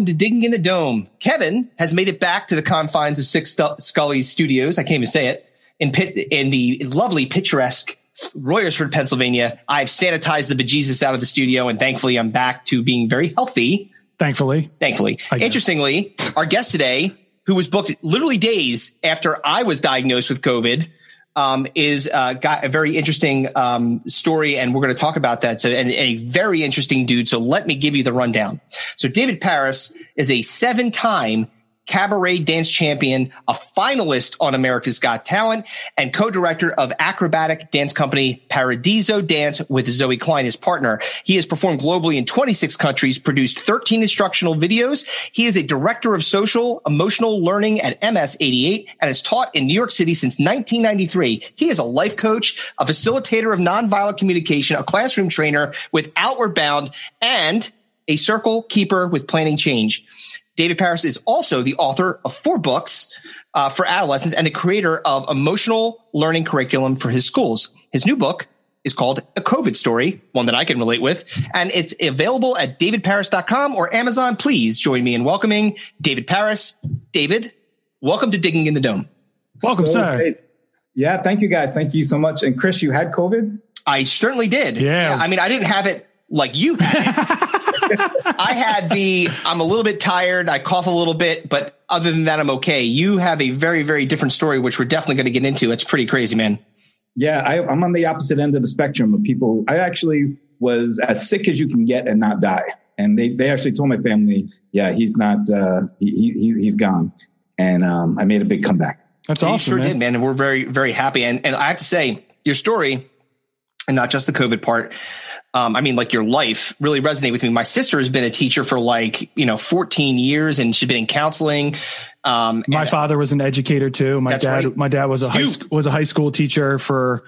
Welcome to Digging in the Dome. Kevin has made it back to the confines of Six Scully Studios. I can't even say it in Pitt, in the lovely picturesque Royersford, Pennsylvania. I've sanitized the bejesus out of the studio, and thankfully, I'm back to being very healthy. Thankfully, thankfully. Interestingly, our guest today, who was booked literally days after I was diagnosed with COVID, um, is uh, got a very interesting um, story, and we're going to talk about that. So, and, and, a very interesting dude. So, let me give you the rundown. So, David Paris is a seven-time cabaret dance champion, a finalist on America's Got Talent, and co-director of acrobatic dance company Paradiso Dance with Zoe Klein, his partner. He has performed globally in 26 countries, produced 13 instructional videos. He is a director of social emotional learning at MS 88 and has taught in New York City since 1993. He is a life coach, a facilitator of nonviolent communication, a classroom trainer with Outward Bound, and a circle keeper with planning change. David Paris is also the author of four books uh, for adolescents and the creator of emotional learning curriculum for his schools. His new book is called A COVID Story, one that I can relate with, and it's available at davidparis.com or Amazon. Please join me in welcoming David Paris. David, welcome to Digging in the Dome. Welcome, so, sir. Hey, yeah, thank you guys. Thank you so much. And Chris, you had COVID? I certainly did. Yeah. yeah I mean, I didn't have it like you had I had the I'm a little bit tired, I cough a little bit, but other than that, I'm okay. You have a very, very different story, which we're definitely going to get into. It's pretty crazy, man. Yeah, I, I'm on the opposite end of the spectrum of people. I actually was as sick as you can get and not die. And they, they actually told my family, yeah, he's not, uh, he, he, he's gone. And um, I made a big comeback. That's awesome. You sure man. did, man. And we're very, very happy. And, and I have to say, your story, and not just the COVID part, um, I mean, like your life really resonated with me. My sister has been a teacher for like, you know, 14 years and she's been in counseling. Um, my father was an educator too. My dad, right. my dad was a high, was a high school teacher for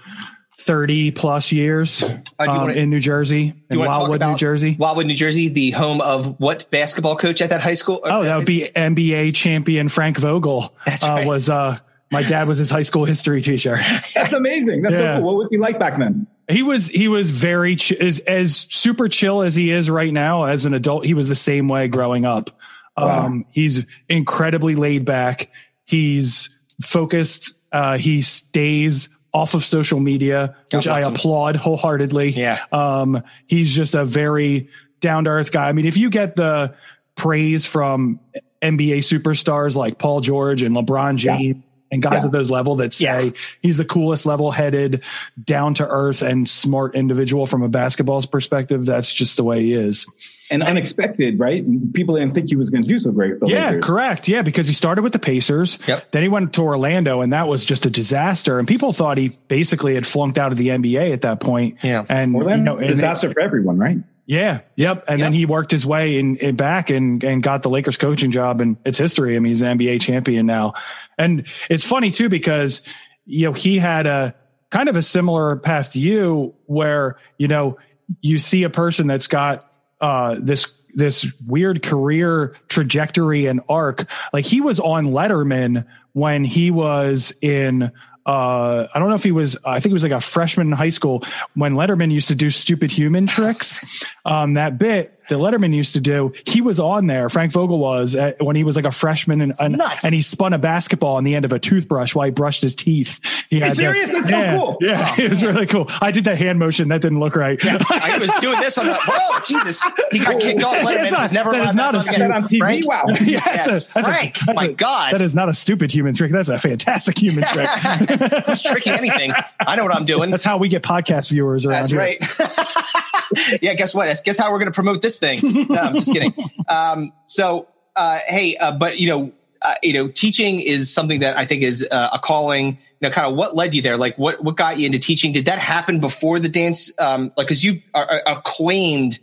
30 plus years uh, um, wanna, in New Jersey, in Wildwood, New Jersey. Wildwood, New Jersey, the home of what basketball coach at that high school? Oh, that would be NBA champion Frank Vogel. That's right. Uh, was, uh, my dad was his high school history teacher. That's amazing. That's yeah. so cool. What was he like back then? He was he was very ch- as, as super chill as he is right now as an adult. He was the same way growing up. Wow. Um, he's incredibly laid back. He's focused. Uh, he stays off of social media, which I applaud wholeheartedly. Yeah. Um, he's just a very down to earth guy. I mean, if you get the praise from NBA superstars like Paul George and LeBron James. Yeah and guys yeah. at those level that say yeah. he's the coolest level headed down to earth and smart individual from a basketball's perspective that's just the way he is and unexpected right people didn't think he was going to do so great yeah Lakers. correct yeah because he started with the pacers yep. then he went to orlando and that was just a disaster and people thought he basically had flunked out of the nba at that point yeah and orlando you know, disaster for everyone right yeah. Yep. And yep. then he worked his way in, in, back and, and got the Lakers coaching job and it's history. I mean, he's an NBA champion now. And it's funny too, because, you know, he had a kind of a similar path to you where, you know, you see a person that's got, uh, this, this weird career trajectory and arc. Like he was on Letterman when he was in, uh, I don't know if he was, I think he was like a freshman in high school when Letterman used to do stupid human tricks. Um, that bit that Letterman used to do, he was on there. Frank Vogel was at, when he was like a freshman and, and, and, he spun a basketball on the end of a toothbrush while he brushed his teeth. He had serious? That's yeah, so cool. Yeah, oh, it was really cool. I did that hand motion. That didn't look right. Yeah, I was doing this on the, whoa, Jesus. He got kicked off. Letterman not, was never that is not a stupid, on TV. Frank? Wow. yeah, that's a, that's Frank, a, that's my a, God. That is not a stupid human trick. That's a fantastic human trick. Who's tricking anything? I know what I'm doing. That's how we get podcast viewers around That's here. right. yeah, guess what? Guess how we're going to promote this thing? No, I'm just kidding. Um, so, uh, hey, uh, but you know, uh, you know, teaching is something that I think is uh, a calling. You know, kind of what led you there? Like, what what got you into teaching? Did that happen before the dance? Um, like, because you are acclaimed,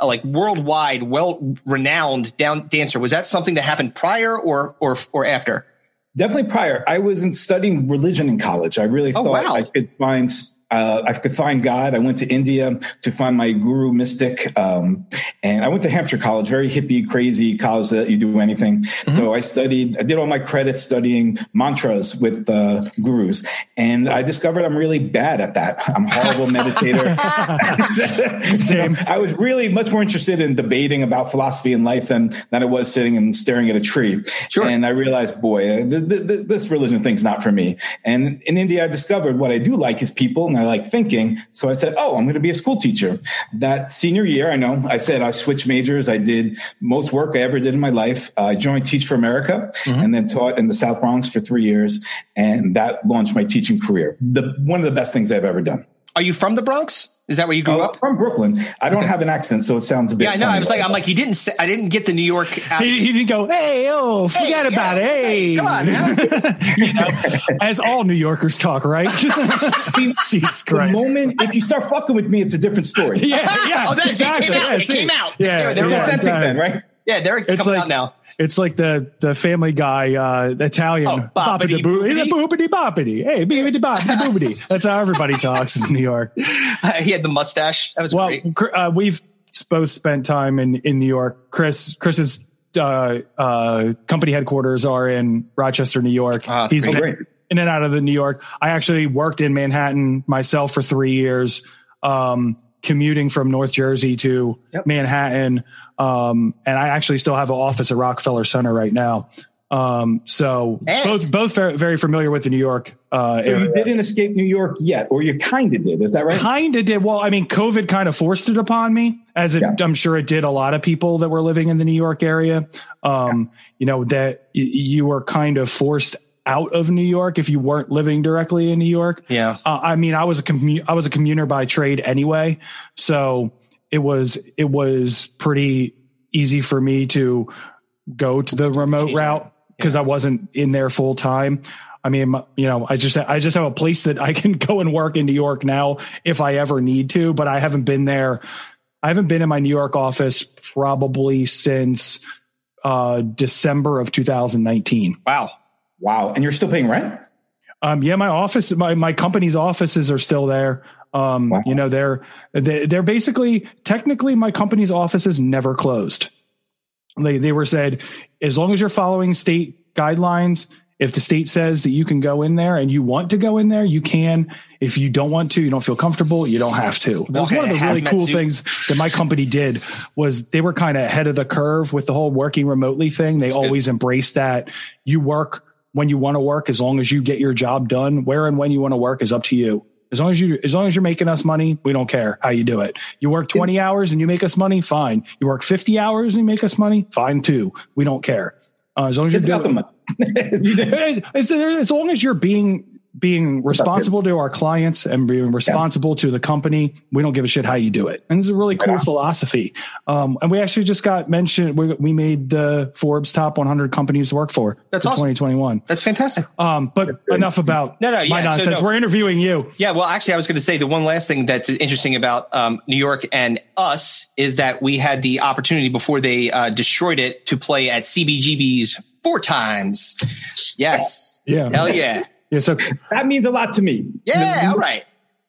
like worldwide, well renowned down dancer. Was that something that happened prior or or or after? Definitely prior. I was in studying religion in college. I really oh, thought wow. I could find uh, I could find God. I went to India to find my guru mystic. Um, and I went to Hampshire College, very hippie, crazy college that you do anything. Mm-hmm. So I studied, I did all my credits studying mantras with uh, gurus. And I discovered I'm really bad at that. I'm a horrible meditator. Same. I was really much more interested in debating about philosophy and life than, than I was sitting and staring at a tree. Sure. And I realized, boy, th- th- this religion thing's not for me. And in India, I discovered what I do like is people I like thinking. So I said, Oh, I'm going to be a school teacher. That senior year, I know I said I switched majors. I did most work I ever did in my life. I joined Teach for America mm-hmm. and then taught in the South Bronx for three years. And that launched my teaching career. The, one of the best things I've ever done. Are you from the Bronx? Is that where you grew uh, up? From Brooklyn. I don't have an accent, so it sounds a bit. Yeah, I know. I was like, I'm like, you didn't. Say, I didn't get the New York. He, he, didn't go. Hey, oh, forget hey, about yeah, it. Hey, come on. you know, as all New Yorkers talk, right? Jesus Christ. The moment if you start fucking with me, it's a different story. yeah, yeah. oh, that's exactly. It came out. Yeah, it came out. Yeah, there, there yeah, yeah, exactly. then, right? Yeah, Derek's it's coming like, out now. It's like the the Family Guy uh, Italian oh, boppity boopity boopity boppity. Hey, boopity boppity boopity. That's how everybody talks in New York. Uh, he had the mustache. That was well. Uh, we've both spent time in in New York. Chris Chris's uh, uh, company headquarters are in Rochester, New York. Uh, He's been in and out of the New York. I actually worked in Manhattan myself for three years, um, commuting from North Jersey to yep. Manhattan. Um, and I actually still have an office at Rockefeller Center right now. Um, so and both both very, very familiar with the New York. Uh, so area. you didn't escape New York yet, or you kind of did. Is that right? Kind of did. Well, I mean, COVID kind of forced it upon me, as it, yeah. I'm sure it did a lot of people that were living in the New York area. Um, yeah. You know that y- you were kind of forced out of New York if you weren't living directly in New York. Yeah. Uh, I mean, I was a commu- I was a commuter by trade anyway, so it was it was pretty easy for me to go to the remote route because yeah. I wasn't in there full time. I mean, you know, I just I just have a place that I can go and work in New York now if I ever need to, but I haven't been there. I haven't been in my New York office probably since uh, December of 2019. Wow. Wow. And you're still paying rent? Um, yeah, my office, my, my company's offices are still there. Um, wow. you know, they're, they're basically, technically my company's offices never closed. They, they were said, as long as you're following state guidelines, if the state says that you can go in there and you want to go in there, you can. If you don't want to, you don't feel comfortable, you don't have to. That was one of the really cool suit. things that my company did was they were kind of ahead of the curve with the whole working remotely thing. They That's always good. embraced that you work when you want to work, as long as you get your job done. Where and when you want to work is up to you. As long as you, as long as you're making us money, we don't care how you do it. You work 20 hours and you make us money, fine. You work 50 hours and you make us money, fine too. We don't care. Uh, as long as you're doing, as, as long as you're being being responsible to our clients and being responsible yeah. to the company. We don't give a shit how you do it. And it's a really cool yeah. philosophy. Um, and we actually just got mentioned. We, we made the Forbes top 100 companies to work for. That's awesome. 2021. That's fantastic. Um, but enough about no, no, yeah, my nonsense. So no. We're interviewing you. Yeah. Well, actually, I was going to say the one last thing that's interesting about um, New York and us is that we had the opportunity before they uh, destroyed it to play at CBGB's four times. Yes. Yeah. Hell yeah. Yeah, so that means a lot to me. Yeah, all right.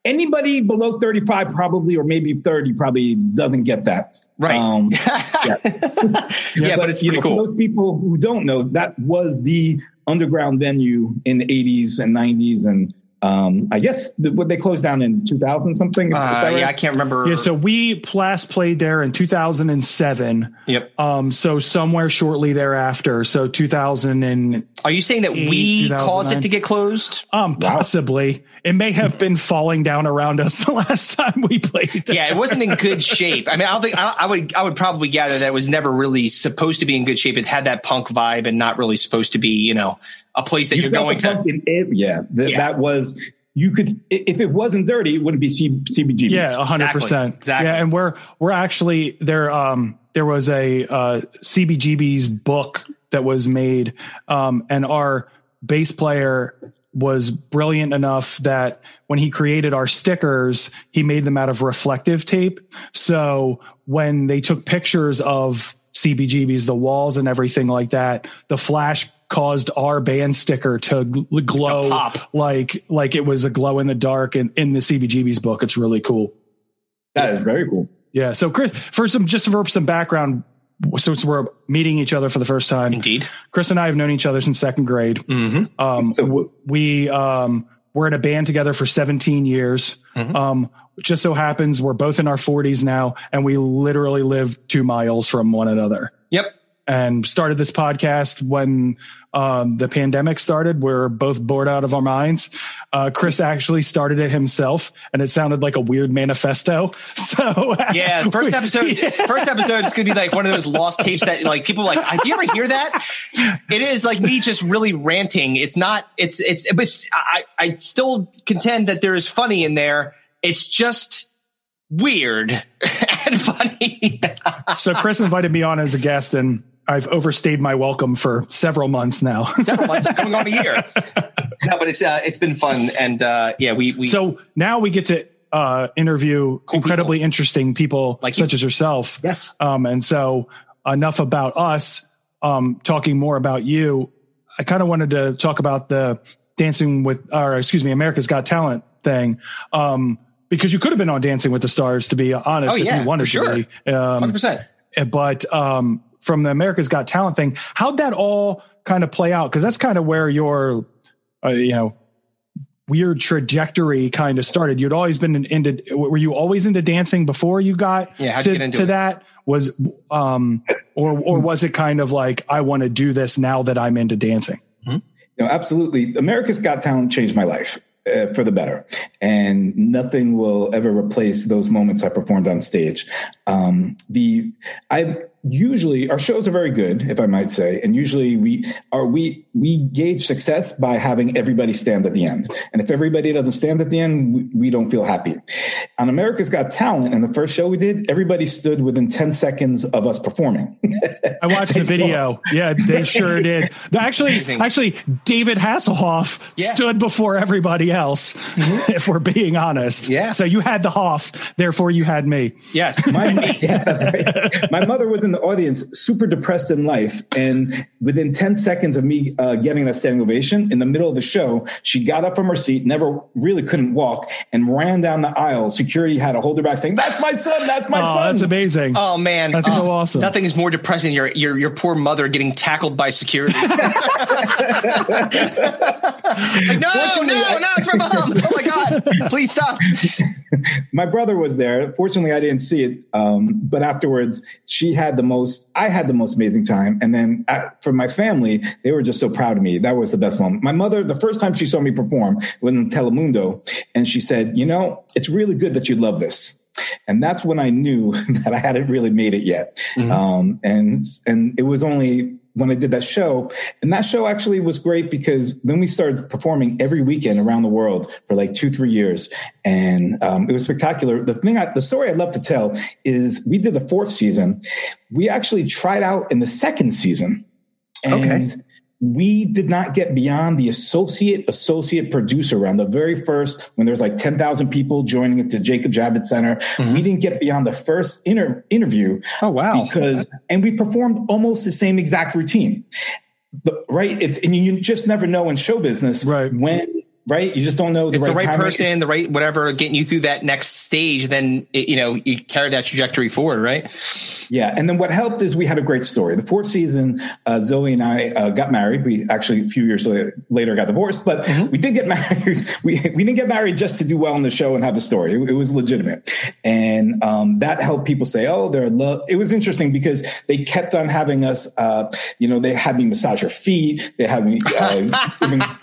Anybody below 35 probably, or maybe 30 probably doesn't get that. Right. Um, yeah. yeah, yeah, but, but it's pretty know, cool. those people who don't know, that was the underground venue in the 80s and 90s and um, I guess the, what they closed down in 2000 something. Uh, right? Yeah, I can't remember. Yeah, so we last played there in 2007. Yep. Um, so somewhere shortly thereafter. So 2000 and are you saying that we caused it to get closed? Um, possibly. It may have been falling down around us the last time we played. There. Yeah, it wasn't in good shape. I mean, I don't think I, I, would. I would probably gather that it was never really supposed to be in good shape. It had that punk vibe and not really supposed to be, you know, a place that you are going to. It, yeah, th- yeah, that was you could if it wasn't dirty, it wouldn't be C- CBGB. Yeah, hundred percent. Exactly. Yeah, and we're we're actually there. Um, there was a uh, CBGB's book that was made, um, and our bass player was brilliant enough that when he created our stickers, he made them out of reflective tape. So when they took pictures of CBGBs, the walls and everything like that, the flash caused our band sticker to gl- glow To pop. like like it was a glow in the dark and in the CBGB's book. It's really cool. That is very cool. Yeah. So Chris, for some just for some background, since we're meeting each other for the first time, Indeed. Chris and I have known each other since second grade. Mm-hmm. Um, So- w- we um, were in a band together for 17 years. Mhm. Um, it just so happens we're both in our 40s now, and we literally live two miles from one another. Yep. And started this podcast when um, the pandemic started. We're both bored out of our minds. Uh, Chris actually started it himself, and it sounded like a weird manifesto. So Yeah, first episode. Yeah. First episode is going to be like one of those lost tapes that like people are like. Do you ever hear that? It is like me just really ranting. It's not. It's it's. It's. I I still contend that there is funny in there. It's just weird and funny. so Chris invited me on as a guest, and I've overstayed my welcome for several months now. Several months, going on a year. No, but it's uh, it's been fun, and uh, yeah, we we so now we get to uh, interview incredibly interesting people Like you. such as yourself. yes. Um, and so enough about us. Um, talking more about you. I kind of wanted to talk about the Dancing with, or excuse me, America's Got Talent thing. Um, because you could have been on Dancing with the Stars, to be honest, Oh, if yeah, you wanted for sure. to be. Um, Hundred percent. but um, from the America's Got Talent thing, how'd that all kind of play out? Because that's kind of where your, uh, you know, weird trajectory kind of started. You'd always been into. Were you always into dancing before you got Yeah, to, you get into to that? Was um, or or was it kind of like I want to do this now that I'm into dancing? No, absolutely. America's Got Talent changed my life uh, for the better, and nothing will ever replace those moments I performed on stage. Um, the I've usually our shows are very good, if I might say, and usually we are we we gauge success by having everybody stand at the end, and if everybody doesn't stand at the end, we, we don't feel happy. On America's Got Talent, and the first show we did, everybody stood within ten seconds of us performing. I watched the video. Yeah, they sure did. Actually, Amazing. actually, David Hasselhoff Yeah. stood before everybody else. Mm-hmm. If we're being honest, Yeah. So you had the Hoff, therefore you had me. Yes. My, yes, that's right. My mother was in the audience, super depressed in life. And within 10 seconds of me uh, getting that standing ovation, in the middle of the show, she got up from her seat, never really couldn't walk, and ran down the aisle. Security had to hold her back, saying, That's my son. That's my Oh, son. that's amazing. Oh man, That's so Oh, awesome. Nothing is more depressing. Your your your poor mother getting tackled by security. Like, no, no, I- no, it's my mom. Oh my god, please stop. my brother was there. Fortunately, I didn't see it. Um, but afterwards, she had the most, I had the most amazing time. And then uh, for my family, they were just so proud of me. That was the best moment. My mother, the first time she saw me perform was in Telemundo, and she said, You know, it's really good that you love this. And that's when I knew that I hadn't really made it yet. Um, and, and it was only when I did that show. And that show actually was great because then we started performing every weekend around the world for like two, three years. And um, it was spectacular. The thing, I, the story I'd love to tell is we did the fourth season. We actually tried out in the second season. And Okay. We did not get beyond the associate associate producer round, the very first when there's like 10,000 people joining at the Jacob Javits Center. Mm-hmm. We didn't get beyond the first inter- interview Oh wow. because and we performed almost the same exact routine but right it's and you just never know in show business Right. when right? You just don't know the it's right, the right person, the right whatever, getting you through that next stage. Then it, you know you carry that trajectory forward, right? yeah and then what helped is we had a great story. The fourth season uh, zoe and i uh, got married. We actually a few years later got divorced but we did get married. We, we didn't get married just to do well in the show and have a story. It, it was legitimate. And um, that helped people say oh they're love. It was interesting because they kept on having us uh, you know they had me massage her feet. They had me uh,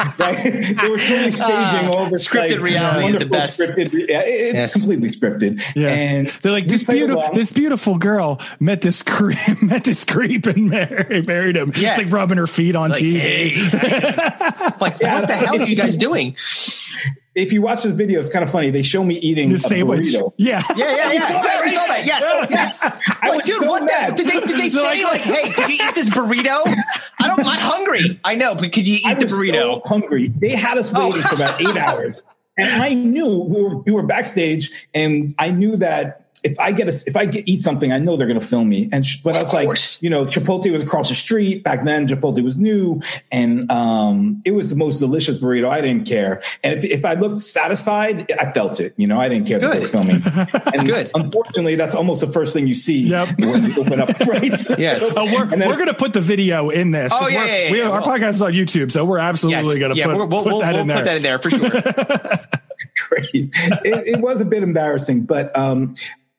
right? They were totally staging Ah, over scripted like, reality is the best. scripted, yeah, it's Yes. completely scripted Yeah. and They're like this beautiful along. this beautiful girl met this creep met this creep and married, married him. Yeah. It's like rubbing her feet on Like, TV. hey, like what the hell are you guys doing? If you watch this video, it's kind of funny. They show me eating the a sandwich. burrito. Yeah. Yeah, yeah, yeah. saw that, right? saw that. Yes, yes. I like, was dude, so what mad. the? Did they, did they So, say like- like, hey, could you eat this burrito? I don't. I'm hungry. I know, but could you I eat the was burrito? so hungry. They had us Oh. waiting for about eight hours, and I knew we were, we were backstage, and I knew that if I get a, if I get eat something, I know they're going to film me. And sh- but I was like, you know, Chipotle was across the street back then. Chipotle was new, and um, it was the most delicious burrito. I didn't care, and if, if I looked satisfied, I felt it. You know, I didn't care Good. that they were filming. And Good. Unfortunately, that's almost the first thing you see yep. when you open up. Right? yes. Oh, we're, then, we're going to put the video in this. Oh yeah, yeah, yeah, Our podcast is on YouTube, so we're absolutely yes. going to yeah, put, we'll, put we'll, that we'll in there. Put that in there for sure. Great. It, it, was a bit embarrassing, but um,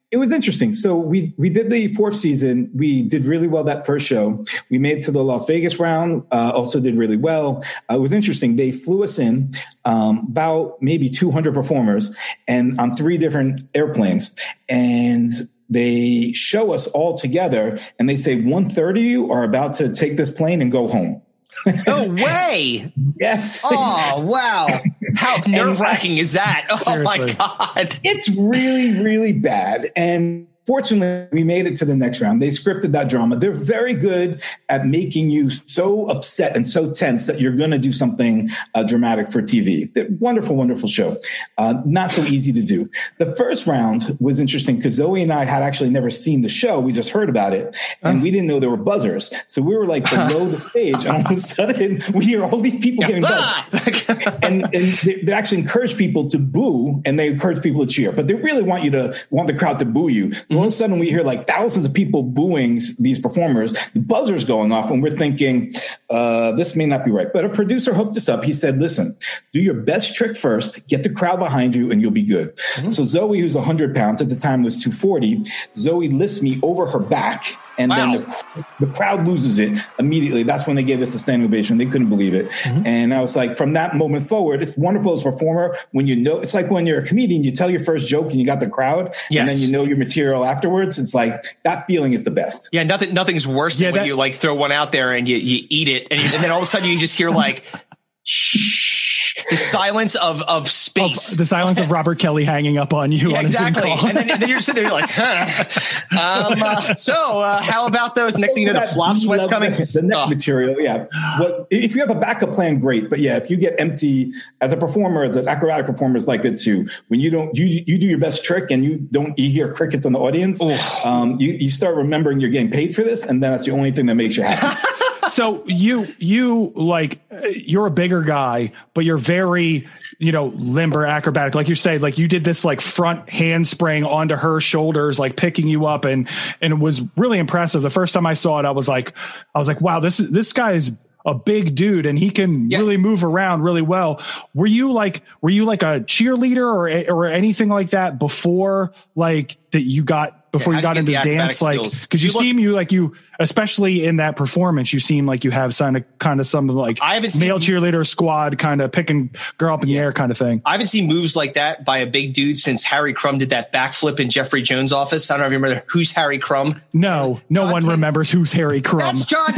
it was interesting. So we we did the fourth season. We did really well that first show. We made it to the Las Vegas round. Uh, also did really well. Uh, it was interesting. They flew us in um, about maybe 200 performers and on three different airplanes, and they show us all together. And they say one third of you are about to take this plane and go home. No way. Yes. Oh, wow. How nerve wracking is that? Oh, Seriously. my God. It's really, really bad. And Fortunately, we made it to the next round. They scripted that drama. They're very good at making you so upset and so tense that you're going to do something uh, dramatic for TV. Wonderful, wonderful show. Uh, not so easy to do. The first round was interesting because Zoe and I had actually never seen the show. We just heard about it and we didn't know there were buzzers. So we were like below the stage and all of a sudden we hear all these people getting buzzed. and, and they, they, actually encourage people to boo and they encourage people to cheer, but they really want you to want the crowd to boo you. So all of a sudden we hear like thousands of people booing these performers, the buzzers going off, and we're thinking, uh, this may not be right. But a producer hooked us up. He said, listen, do your best trick first, get the crowd behind you, and you'll be good. Mm-hmm. So Zoe, who's 100 pounds at the time was 240, Zoe lifts me over her back and wow. then the, the, crowd loses it immediately. That's when they gave us the standing ovation. They couldn't believe it. Mm-hmm. And I was like, from that moment forward, it's wonderful as a performer when you know, it's like when you're a comedian, you tell your first joke and you got the crowd yes. and then you know your material afterwards. It's like that feeling is the best. Yeah. Nothing, nothing's worse yeah, than that, when you like throw one out there and you, you eat it and, you, and then all of a sudden you just hear like, shh, the silence of of space, of, the silence of Robert Kelly hanging up on you. Yeah, on exactly, and then, and then, you're sitting there like, huh. Um, uh, so uh, how about those? Next thing you know, the flop sweat's coming. The, the next oh. material, yeah. Well, if you have a backup plan, great. But yeah, if you get empty as a performer, the acrobatic performers like it too. When you don't, you you do your best trick and you don't, you hear crickets in the audience. Um, you you start remembering you're getting paid for this, and then that's the only thing that makes you happy. so you you like you're a bigger guy, but you're very you know limber acrobatic. Like you say, like you did this like front handspring onto her shoulders, like picking you up, and and it was really impressive. The first time I saw it, I was like, I was like, wow, this this guy is a big dude and he can yeah. really move around really well. Were you like were you like a cheerleader or or anything like that before like that you got before yeah, you got into dance like because you, you seem you like you especially in that performance you seem like you have some kind of something like I haven't male seen, cheerleader squad kind of picking girl up in yeah. the air kind of thing. I haven't seen moves like that by a big dude since Harry Crumb did that backflip in Jeffrey Jones' office. I don't know if you remember who's Harry Crumb. No, no John one remembers who's Harry Crumb. That's John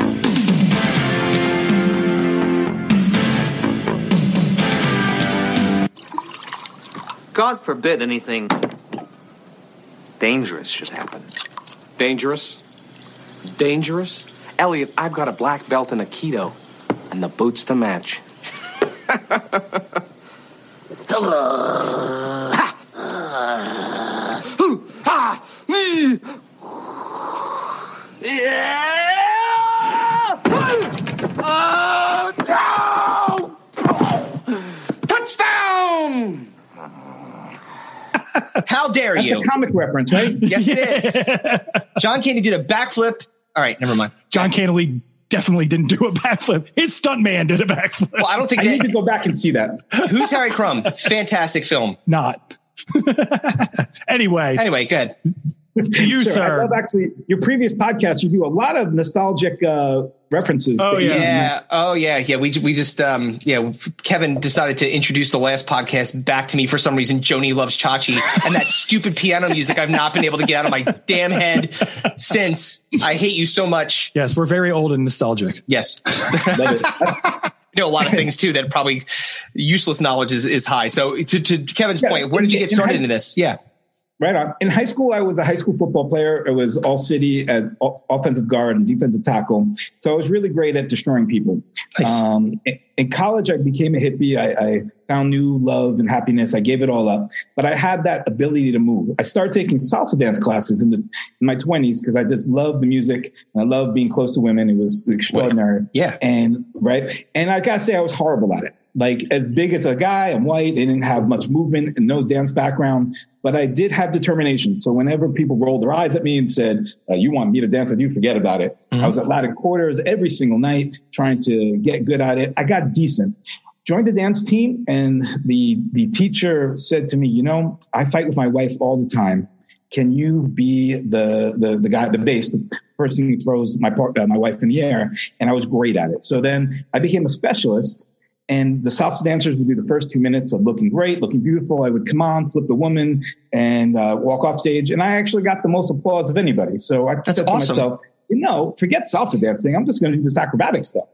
God forbid anything dangerous should happen. Dangerous? Dangerous? Elliot, I've got a black belt in Aikido, and the boots to match. Touchdown! How dare That's you? a comic reference, right? Yes, it is. John Candy did a backflip. All right, never mind. John Candy definitely didn't do a backflip. His stuntman did a backflip. Well, I don't think I that, need to go back and see that. Who's Harry Crumb? Fantastic film. Not. anyway. Anyway, good. To you, sure. sir. I love actually your previous podcast. You do a lot of nostalgic uh, references. Oh yeah, yeah. Oh yeah, yeah. We we just um yeah. Kevin decided to introduce the last podcast back to me for some reason. Joanie loves Chachi and that stupid piano music. I've not been able to get out of my damn head since. I hate you so much. Yes, we're very old and nostalgic. Yes. you know a lot of things too that probably useless knowledge is, is high. So to, to Kevin's yeah, point, where did you get started into this? Yeah. Right on. In high school, I was a high school football player. It was all city at offensive guard and defensive tackle. So I was really great at destroying people. Nice. Um, in college, I became a hippie. I, I, found new love and happiness. I gave it all up, but I had that ability to move. I started taking salsa dance classes in the in my twenties because I just loved the music and I loved being close to women. It was extraordinary. Yeah. And right. And I gotta say, I was horrible at it like as big as a guy. I'm white. They didn't have much movement and no dance background, but I did have determination. So whenever people rolled their eyes at me and said, uh, "You want me to dance with you? Forget about it." Mm-hmm. I was at Latin quarters every single night trying to get good at it. I got decent. Joined the dance team, and the the teacher said to me, "You know, I fight with my wife all the time. Can you be the the the guy, the bass, the person who throws my part, uh, my wife in the air?" And I was great at it. So then I became a specialist and the salsa dancers would do the first two minutes of looking great, looking beautiful. I would come on, flip the woman, and uh, walk off stage. And I actually got the most applause of anybody. So I That's said to awesome. myself, you know, forget salsa dancing. I'm just going to do this acrobatic stuff.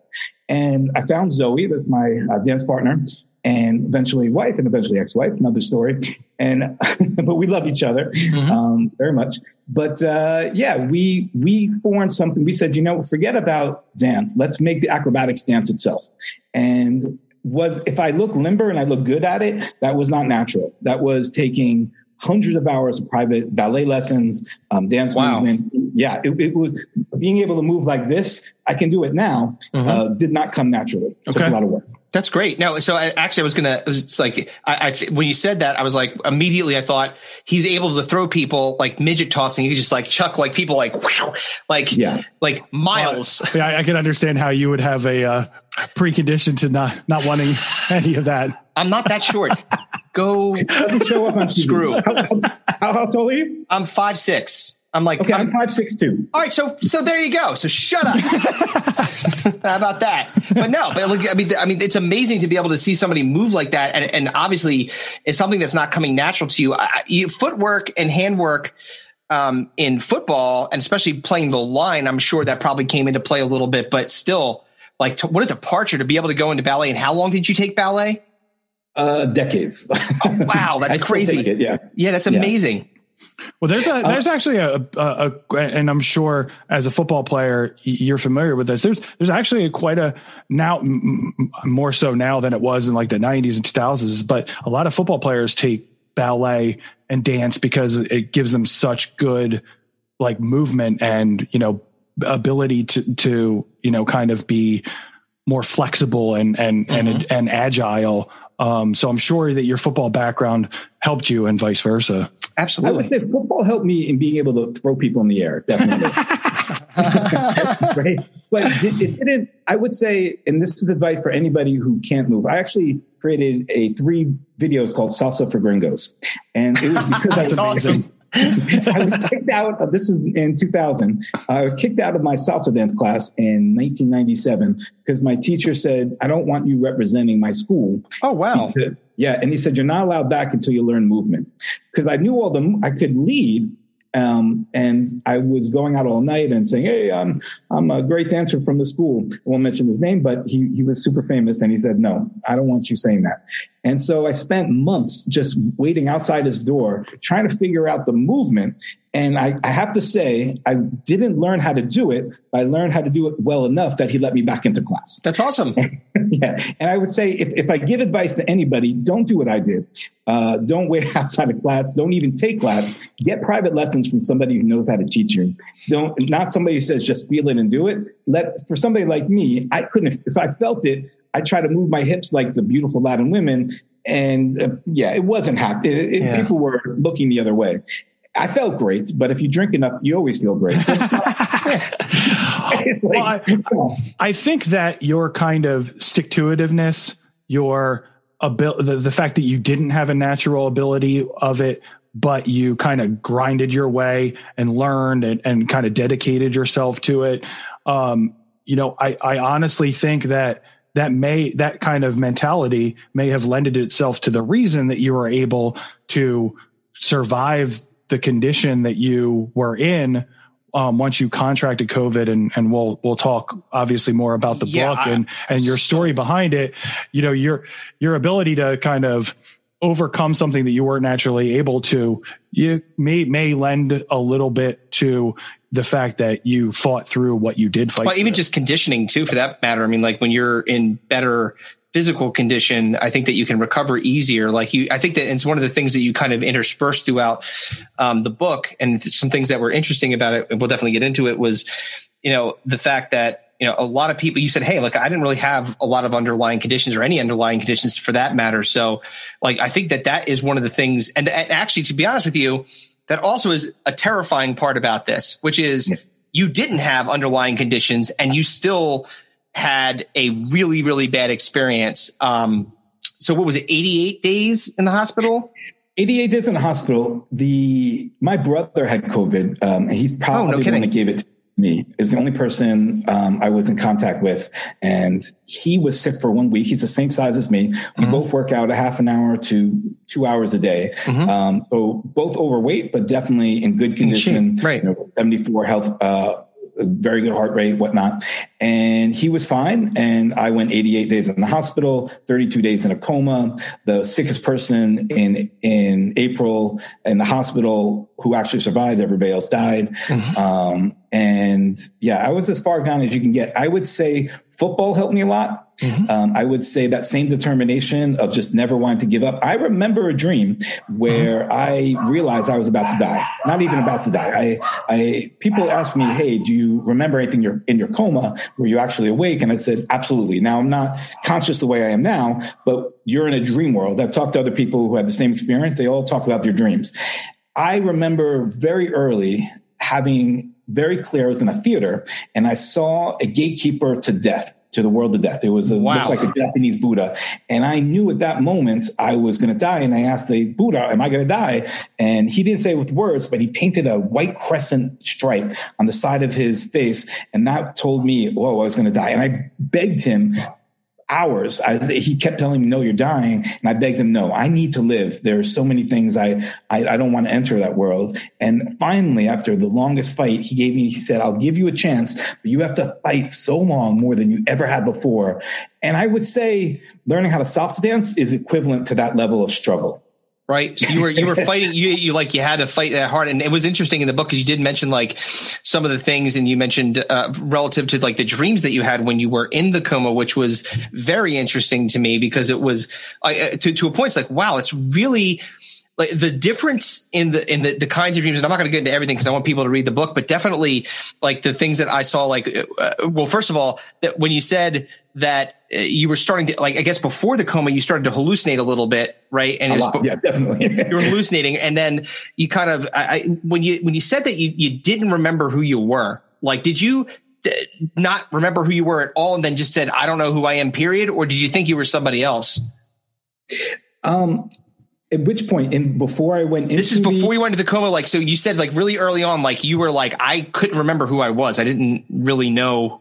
And I found Zoe, that's my uh, dance partner, and eventually wife, and eventually ex-wife. Another story. And but we love each other mm-hmm. um, very much. But uh, yeah, we we formed something. We said, you know, forget about dance. Let's make the acrobatics dance itself. And was if I look limber and I look good at it, that was not natural. That was taking hundreds of hours of private ballet lessons, um, dance wow. movement. Yeah, it, it, was being able to move like this. I can do it now. Mm-hmm. Uh, did not come naturally. Okay. Took a lot of work. That's great. No, so I, actually, I was gonna. It's like I, I, when you said that, I was like immediately. I thought he's able to throw people like midget tossing. He just like chuck like people like whoosh, like yeah. like miles. yeah, I, I, can understand how you would have a uh, precondition to not not wanting any of that. I'm not that short. Go show up on screw. How, how, how tall are you? I'm five six. I'm like, okay, I'm, I'm five six two. All right, so so there you go. So shut up. How about that? But no, but look, I mean, I mean, it's amazing to be able to see somebody move like that, and and obviously, it's something that's not coming natural to you. I, you footwork and handwork um, in football, and especially playing the line, I'm sure that probably came into play a little bit. But still, like, to, what a departure to be able to go into ballet. And how long did you take ballet? Uh, decades. oh, wow, that's crazy. It, yeah, yeah, that's amazing. Yeah. Well, there's a there's actually a, a, a, and I'm sure as a football player you're familiar with this. There's there's actually a, quite a now more so now than it was in like the 90s and 2000s. But a lot of football players take ballet and dance because it gives them such good like movement and you know ability to to you know kind of be more flexible and and mm-hmm. and and agile um, so I'm sure that your football background helped you and vice versa. Absolutely. I would say football helped me in being able to throw people in the air. Definitely. right. But it, it, didn't, I would say, and this is advice for anybody who can't move. I actually created a three videos called Salsa for Gringos. And it was because that's was amazing. I was kicked out of this is in 2000. Uh, I was kicked out of my salsa dance class in 1997 because my teacher said, I don't want you representing my school. Oh, wow. Yeah. And he said, You're not allowed back until you learn movement. Because I knew all the, I could lead, um, and I was going out all night and saying, Hey, I'm, I'm a great dancer from the school. I won't mention his name, but he, he was super famous. And he said, no, I don't want you saying that. And so I spent months just waiting outside his door, trying to figure out the movement. And I, I, have to say, I didn't learn how to do it, but I learned how to do it well enough that he let me back into class. That's awesome. yeah. And I would say if, if I give advice to anybody, don't do what I did. Uh, don't wait outside of class. Don't even take class. Get private lessons from somebody who knows how to teach you. Don't, not somebody who says just feel it and do it. Let, for somebody like me, I couldn't, if I felt it, I try to move my hips like the beautiful Latin women. And uh, yeah, it wasn't happy. It, yeah. People were looking the other way. I felt great, but if you drink enough, you always feel great. So it's not, like, well, I, I, think that your kind of stick to itiveness, your ability, the, the fact that you didn't have a natural ability of it, but you kind of grinded your way and learned and, and kind of dedicated yourself to it. Um, you know, I, I honestly think that that may that kind of mentality may have lended itself to the reason that you were able to survive the condition that you were in um, once you contracted COVID, and and we'll we'll talk obviously more about the yeah, book and and your story behind it. You know your your ability to kind of overcome something that you weren't naturally able to, you may may lend a little bit to the fact that you fought through what you did fight. Well, even just conditioning too, for that matter. I mean, like when you're in better physical condition, I think that you can recover easier. Like you, I think that it's one of the things that you kind of intersperse throughout um, the book, and some things that were interesting about it. We'll definitely get into it. Was you know the fact that you know, a lot of people, you said, Hey, look, I didn't really have a lot of underlying conditions or any underlying conditions for that matter. So like, I think that that is one of the things. And, and actually, to be honest with you, that also is a terrifying part about this, which is you didn't have underlying conditions and you still had a really, really bad experience. Um, so what was it? 88 days in the hospital? 88 days in the hospital. The, my brother had COVID. Um, he's probably oh, no the one that gave it to me. It was the only person um, I was in contact with, and he was sick for one week. He's the same size as me. We mm-hmm. both work out a half an hour to two hours a day. Mm-hmm. Um, so both overweight, but definitely in good condition. Right, you know, seventy four health. Uh, very good heart rate, whatnot. And he was fine. And I went 88 days in the hospital, 32 days in a coma. The sickest person in, in April in the hospital who actually survived, everybody else died. Mm-hmm. Um, and yeah, I was as far gone as you can get. I would say football helped me a lot. Mm-hmm. Um, I would say that same determination of just never wanting to give up. I remember a dream where mm-hmm. I realized I was about to die, not even about to die. I, I, people ask me, Hey, do you remember anything you're in your coma? Were you actually awake? And I said, absolutely. Now I'm not conscious the way I am now, but you're in a dream world. I've talked to other people who had the same experience. They all talk about their dreams. I remember very early having very clear. I was in a theater and I saw a gatekeeper to death to the world of death. It was a, wow. looked like a Japanese Buddha. And I knew at that moment I was going to die. And I asked the Buddha, am I going to die? And he didn't say it with words, but he painted a white crescent stripe on the side of his face. And that told me, whoa, I was going to die. And I begged him hours. I, he kept telling me, no, you're dying. And I begged him, no, I need to live. There are so many things I, I, I, don't want to enter that world. And finally, after the longest fight, he gave me, he said, I'll give you a chance, but you have to fight so long more than you ever had before. And I would say learning how to salsa dance is equivalent to that level of struggle right? So you were you were fighting you you like you had to fight that hard, and it was interesting in the book because you did mention like some of the things, and you mentioned uh, relative to like the dreams that you had when you were in the coma, which was very interesting to me because it was uh, to to a point. It's like wow, it's really like the difference in the in the, the kinds of dreams and i'm not going to get into everything because i want people to read the book but definitely like the things that i saw like uh, well first of all that when you said that uh, you were starting to like i guess before the coma you started to hallucinate a little bit right? And it was, yeah definitely. you were hallucinating. And then you kind of I, when you when you said that you you didn't remember who you were like did you uh, not remember who you were at all and then just said i don't know who i am period? Or did you think you were somebody else? Um at which point in before I went into this is before the, you went to the coma like so you said like really early on like you were like I couldn't remember who I was. I didn't really know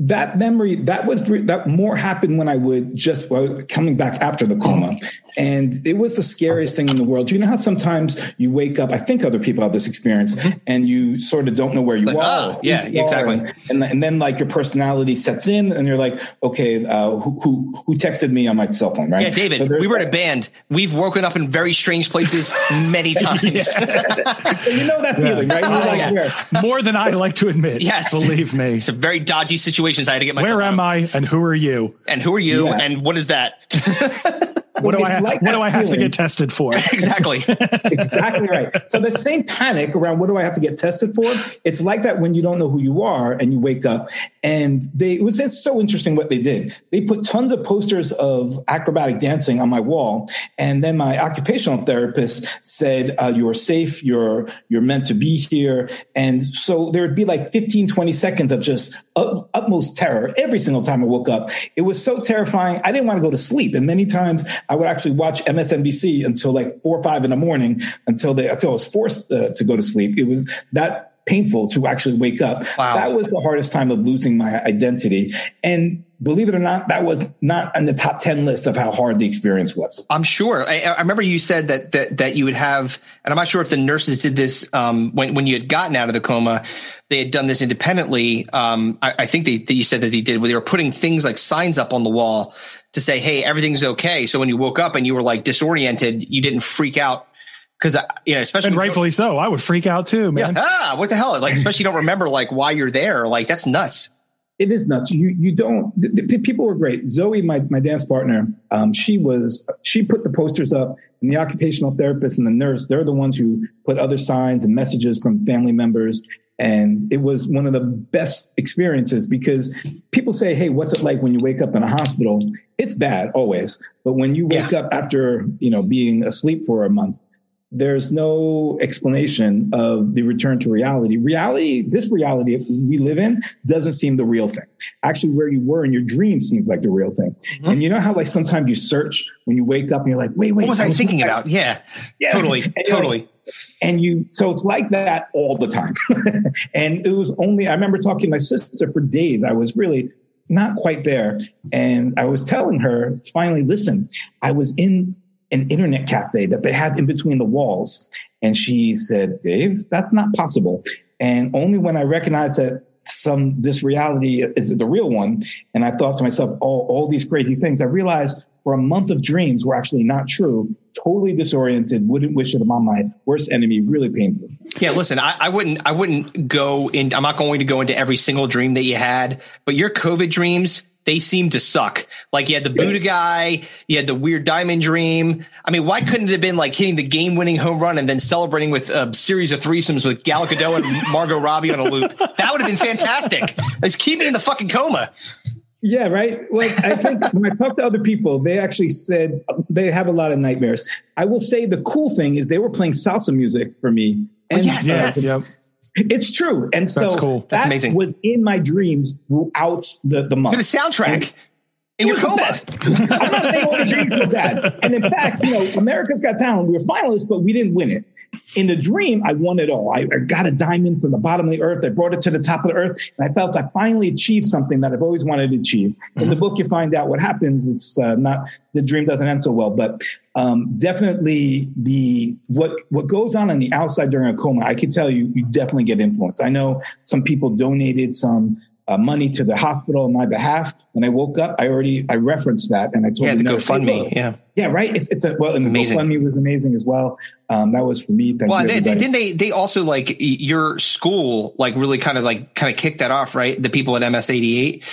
that memory that was that more happened when I would just well, coming back after the coma, and it was the scariest thing in the world. You know how sometimes you wake up. I think other people have this experience, and you sort of don't know where you like, are. Oh, yeah, you exactly. Are, and, and then like your personality sets in, and you're like, okay, uh, who, who who texted me on my cell phone, right? Yeah, David. So we were in a band. We've woken up in very strange places many times. you know that feeling, right? Like, yeah. More than I like to admit. Yes, believe me. It's a very dodgy situation situations I had to get myself. Where am out. I, and who are you? And who are you, yeah. and what is that? what do I have, like what do I have to get tested for? exactly. exactly right. So the same panic around what do I have to get tested for? It's like that when you don't know who you are and you wake up. And they it was it's so interesting what they did. They put tons of posters of acrobatic dancing on my wall, and then my occupational therapist said, uh, "You're safe. You're you're meant to be here." And so there would be like 15, 20 seconds of just utmost terror every single time I woke up. It was so terrifying. I didn't want to go to sleep, and many times I would actually watch MSNBC until like four or five in the morning until they until I was forced uh, to go to sleep. It was that painful to actually wake up. Wow. That was the hardest time of losing my identity. And believe it or not, that was not on the top 10 list of how hard the experience was. I'm sure. I, I remember you said that, that, that you would have, and I'm not sure if the nurses did this, um, when, when you had gotten out of the coma, they had done this independently. Um, I, I think they, that you said that they did where they were putting things like signs up on the wall to say, "Hey, everything's okay." So when you woke up and you were like disoriented, you didn't freak out because uh, you know, especially and rightfully so. I would freak out too, man. Yeah, ah, what the hell? Like, especially you don't remember like why you're there. Like that's nuts. It is nuts. You you don't. The, the people were great. Zoe, my my dance partner, um, she was she put the posters up, and the occupational therapist and the nurse, they're the ones who put other signs and messages from family members. And it was one of the best experiences because people say, Hey, what's it like when you wake up in a hospital? It's bad always. But when you wake yeah. up after, you know, being asleep for a month, there's no explanation of the return to reality. Reality, this reality we live in doesn't seem the real thing. Actually, where you were in your dream seems like the real thing. Mm-hmm. And you know how like sometimes you search when you wake up and you're like, wait, wait. What was I, thinking about? Yeah. Yeah. Totally. and totally. Like, and you, so it's like that all the time. and it was only, I remember talking to my sister for days. I was really not quite there. And I was telling her, finally, listen, I was in an internet cafe that they had in between the walls. And she said, Dave, that's not possible. And only when I recognized that some, this reality is the real one. And I thought to myself, all, all these crazy things, I realized for a month of dreams were actually not true. Totally disoriented, wouldn't wish it upon my worst enemy. Really painful. Yeah, listen, I, I, wouldn't, I wouldn't go in. I'm not going to go into every single dream that you had, but your COVID dreams, they seem to suck. Like you had the Buddha guy, you had the weird diamond dream. I mean, why couldn't it have been like hitting the game winning home run and then celebrating with a series of threesomes with Gal Gadot and Margot Robbie on a loop? That would have been fantastic. Let's keep me in the fucking coma. Yeah, right. Well, I think when I talk to other people, they actually said they have a lot of nightmares. I will say the cool thing is they were playing salsa music for me. Oh, and yes, yes. Yep. It's true. And so That's cool. That's that amazing. was in my dreams throughout the, the month. The soundtrack. And in your coma. I'm not saying all the were bad. And in fact, you know, America's Got Talent, we were finalists, but we didn't win it. In the dream, I won it all. I, I, got a diamond from the bottom of the earth. I brought it to the top of the earth, and I felt I finally achieved something that I've always wanted to achieve. Mm-hmm. In the mm-hmm. book, you find out what happens. It's uh, not the dream doesn't end so well, but um, definitely the what what goes on on the outside during a coma. I can tell you, you definitely get influenced. I know some people donated some uh, money to the hospital on my behalf. When I woke up, I already I referenced that and I told yeah, the GoFundMe. Yeah, yeah, right. It's it's a well, and the amazing. GoFundMe was amazing as well. Um, that was for me. Thank well, they, they, didn't they they also like your school like really kind of like kind of kicked that off, right? The people at MS eighty eight.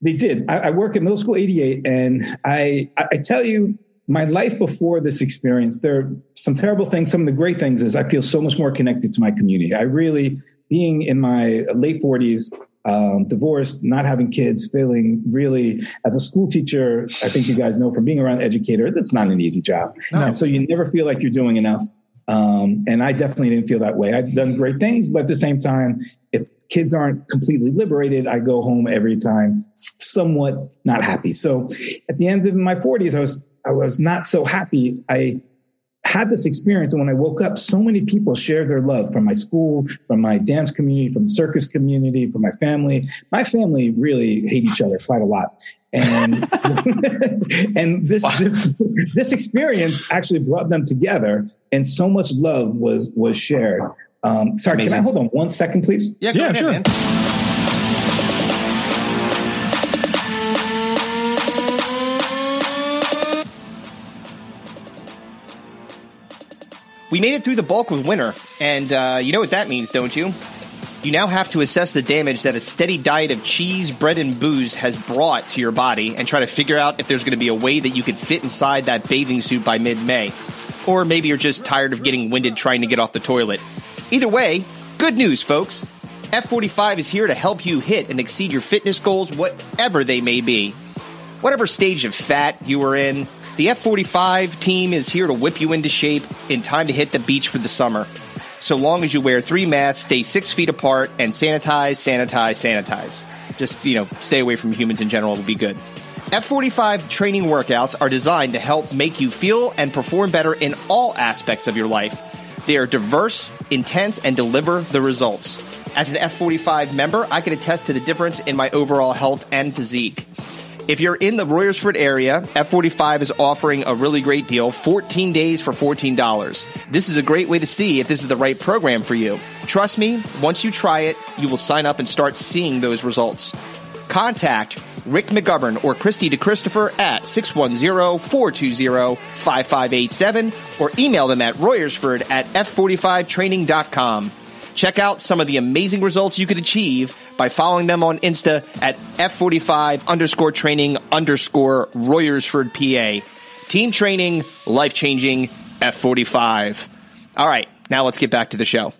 They did. I, I, work at middle school eighty eight, and I I tell you. My life before this experience, there are some terrible things. Some of the great things is I feel so much more connected to my community. I really, being in my late 40s, um, divorced, not having kids, feeling really as a school teacher. I think you guys know from being around educators, it's not an easy job. No. And so you never feel like you're doing enough. Um, and I definitely didn't feel that way. I've done great things, but at the same time, if kids aren't completely liberated, I go home every time somewhat not happy. So at the end of my 40s, I was I was not so happy. I had this experience. And when I woke up, so many people shared their love from my school, from my dance community, from the circus community, from my family. My family really hate each other quite a lot. And, and this, wow. this, this experience actually brought them together and so much love was, was shared. Um, sorry, can I hold on one second, please? Yeah, yeah, ahead, sure. Man. We made it through the bulk with winter, and uh, you know what that means, don't you? You now have to assess the damage that a steady diet of cheese, bread, and booze has brought to your body and try to figure out if there's going to be a way that you could fit inside that bathing suit by mid May. Or maybe you're just tired of getting winded trying to get off the toilet. Either way, good news, folks. F45 is here to help you hit and exceed your fitness goals, whatever they may be. Whatever stage of fat you are in, the F 45 team is here to whip you into shape in time to hit the beach for the summer. So long as you wear three masks, stay six feet apart, and sanitize, sanitize, sanitize. Just, you know, stay away from humans in general will be good. F45 training workouts are designed to help make you feel and perform better in all aspects of your life. They are diverse, intense, and deliver the results. As an F45 member, I can attest to the difference in my overall health and physique. If you're in the Royersford area, F45 is offering a really great deal 14 days for $14. This is a great way to see if this is the right program for you. Trust me, once you try it, you will sign up and start seeing those results. Contact Rick McGovern or Christy DeChristopher at 610-420-5587 or email them at royersford at f45training.com. Check out some of the amazing results you could achieve by following them on Insta at F45 underscore training underscore Royersford PA. Team training, life changing, F45. All right. Now let's get back to the show.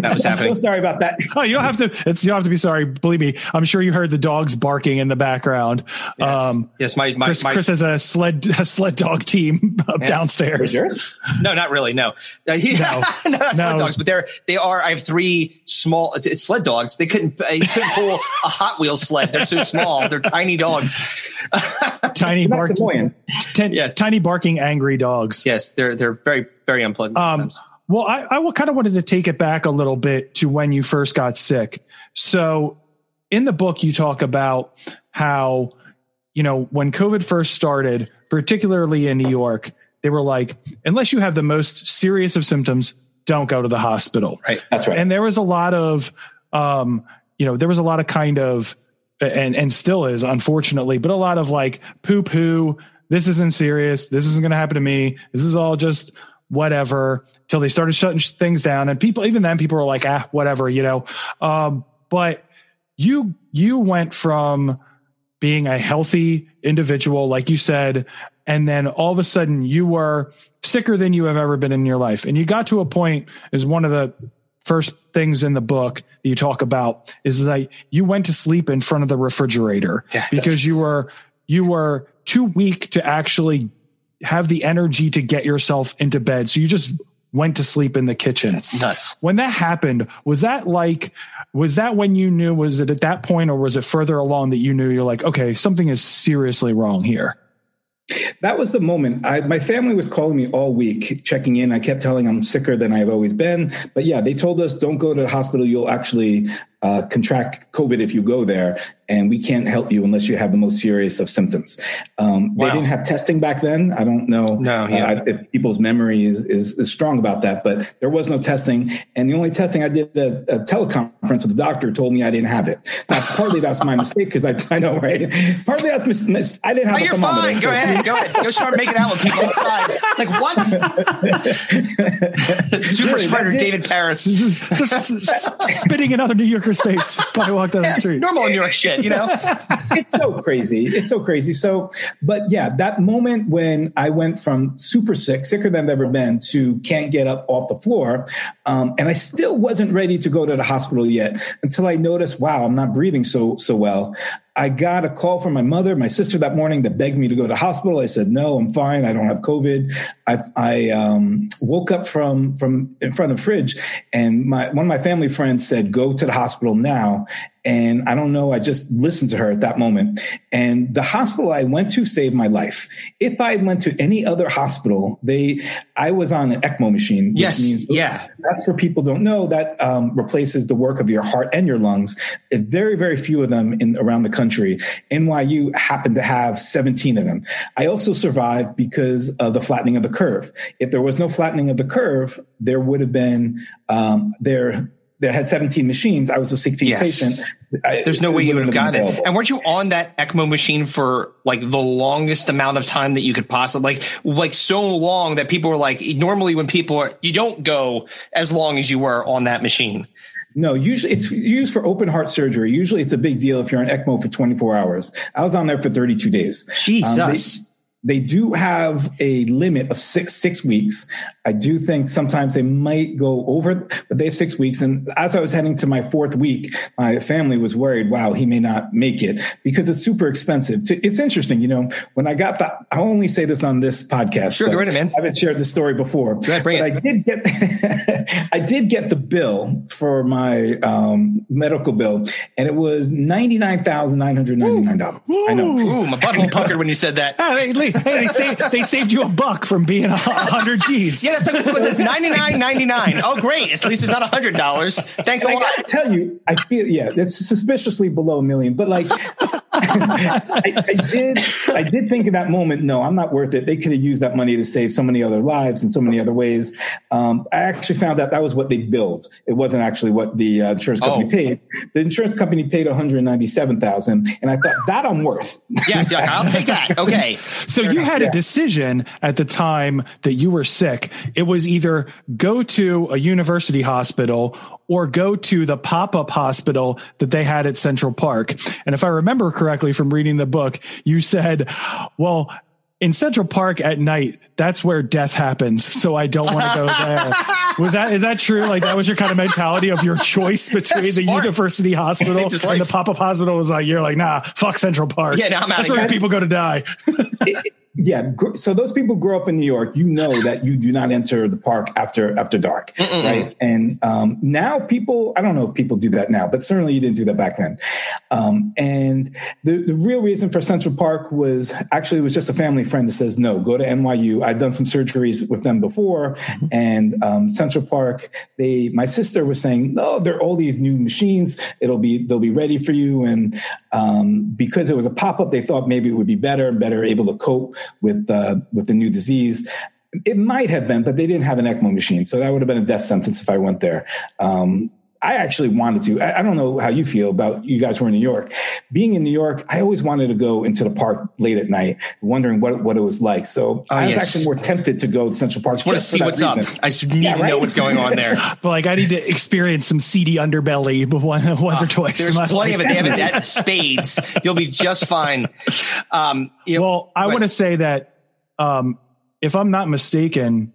That was happening. sorry about that. Oh, you don't have to. It's you don't have to be sorry. Believe me, I'm sure you heard the dogs barking in the background. Yes, um, yes my, my, Chris, my, Chris has a sled a sled dog team yes. downstairs. No, not really. No, uh, he, no, no, no. sled dogs. But they're they are. I have three small it's sled dogs. They couldn't they couldn't pull a Hot Wheels sled. They're so small. They're tiny dogs. tiny barking. Ten, yes. tiny barking angry dogs. Yes, they're they're very very unpleasant. Um, sometimes. Well, I, I kind of wanted to take it back a little bit to when you first got sick. So in the book, you talk about how, you know, when COVID first started, particularly in New York, they were like, unless you have the most serious of symptoms, don't go to the hospital. Right. That's right. And there was a lot of, um, you know, there was a lot of kind of, and and still is unfortunately, but a lot of like poo poo. This isn't serious. This isn't going to happen to me. This is all just whatever till they started shutting things down. And people, even then, people were like, ah, whatever, you know. Um, but you you went from being a healthy individual, like you said, and then all of a sudden you were sicker than you have ever been in your life. And you got to a point is one of the first things in the book that you talk about is that you went to sleep in front of the refrigerator yeah, because you were you were too weak to actually have the energy to get yourself into bed. So you just went to sleep in the kitchen. That's nuts. When that happened, was that like, was that when you knew, was it at that point or was it further along that you knew you're like, okay, something is seriously wrong here? That was the moment. I, my family was calling me all week, checking in. I kept telling them I'm sicker than I've always been. But yeah, they told us don't go to the hospital. You'll actually uh, contract COVID if you go there, and we can't help you unless you have the most serious of symptoms. Um, wow. They didn't have testing back then. I don't know no, yeah. uh, if people's memory is, is, is, strong about that, but there was no testing. And the only testing I did at a teleconference with the doctor told me I didn't have it. Now, partly that's my mistake because I, I know, right? Partly that's mis- mis- I didn't have oh, a you're thermometer. Fine. So. Go ahead. Go ahead. Go start making out with people outside. It's like, what? Super really, spreader David Paris. Just spitting another New Yorker face when I walk down the street. normal in New York shit, you know? it's so crazy. It's so crazy. So, but yeah, that moment when I went from super sick, sicker than I've ever been, to can't get up off the floor, um, and I still wasn't ready to go to the hospital yet until I noticed, wow, I'm not breathing so so well. I got a call from my mother, my sister that morning that begged me to go to hospital. I said, no, I'm fine. I don't have COVID. I, I um, woke up from, from in front of the fridge and my, one of my family friends said, go to the hospital now. And I don't know, I just listened to her at that moment. And the hospital I went to saved my life. If I went to any other hospital, they, I was on an ECMO machine. yes. Means, yeah. That's for people don't know that um, replaces the work of your heart and your lungs. Very, very few of them in around the country. NYU happened to have 17 of them. I also survived because of the flattening of the curve. If there was no flattening of the curve, there would have been um, there that had 17 machines. I was a 16 yes. patient. There's no way you would have gotten it. And weren't you on that ECMO machine for like the longest amount of time that you could possibly like like so long that people were like normally when people are you don't go as long as you were on that machine. No, usually it's used for open heart surgery. Usually it's a big deal if you're on ECMO for 24 hours. I was on there for 32 days. Jesus. Um, they, they do have a limit of six six weeks. I do think sometimes they might go over, but they have six weeks. And as I was heading to my fourth week, my family was worried, wow, he may not make it because it's super expensive. It's interesting, you know, when I got the, I only say this on this podcast. Sure, go ahead, man. I haven't shared the story before. Go ahead, bring but it. I did get, I did get the bill for my um, medical bill, and it was ninety nine thousand nine hundred ninety nine dollars. I know. Ooh, my butthole puckered when you said that. hey, they saved they saved you a buck from being a hundred G's. Yeah, that's what it says ninety nine ninety nine. Oh, great! At least it's not a hundred dollars. Thanks a I lot. I tell you, I feel yeah, it's suspiciously below a million, but like I, I, did. I did think in that moment, no, I'm not worth it. They could have used that money to save so many other lives in so many other ways. Um, I actually found out that was what they billed. It wasn't actually what the uh, insurance company oh. paid. The insurance company paid 197,000, and I thought that I'm worth. Yes, yeah, I'll take that. Okay. So you had a decision at the time that you were sick. It was either go to a university hospital or go to the pop up hospital that they had at Central Park. And if I remember correctly from reading the book, you said, well, in Central Park at night, that's where death happens. So I don't want to go there. was that is that true? Like that was your kind of mentality of your choice between the university hospital and the pop up hospital was like you're like nah, fuck Central Park. Yeah, now I'm that's where people go to die. Yeah so those people grow up in new york you know that you do not enter the park after after dark Mm-mm. right and um, now people i don't know if people do that now but certainly you didn't do that back then um, and the, the real reason for central park was actually it was just a family friend that says no go to nyu i'd done some surgeries with them before mm-hmm. and um, central park they my sister was saying no there are all these new machines it'll be they'll be ready for you and um, because it was a pop-up they thought maybe it would be better and better able to cope with uh, with the new disease. It might have been, but they didn't have an ECMO machine, so that would have been a death sentence if I went there. Um, I actually wanted to. I, I, don't know how you feel about you guys were in New York. Being in New York, I always wanted to go into the park late at night, wondering what, what it was like. So oh, I was yes. actually more tempted to go to Central Park. I want to see what's reason. up. I need yeah, to right? know what's going on there. but like, I need to experience some seedy underbelly once uh, or twice. There's plenty life. of it. They have it at spades. You'll be just fine. Um, you know, well, I want to say that um, if I'm not mistaken,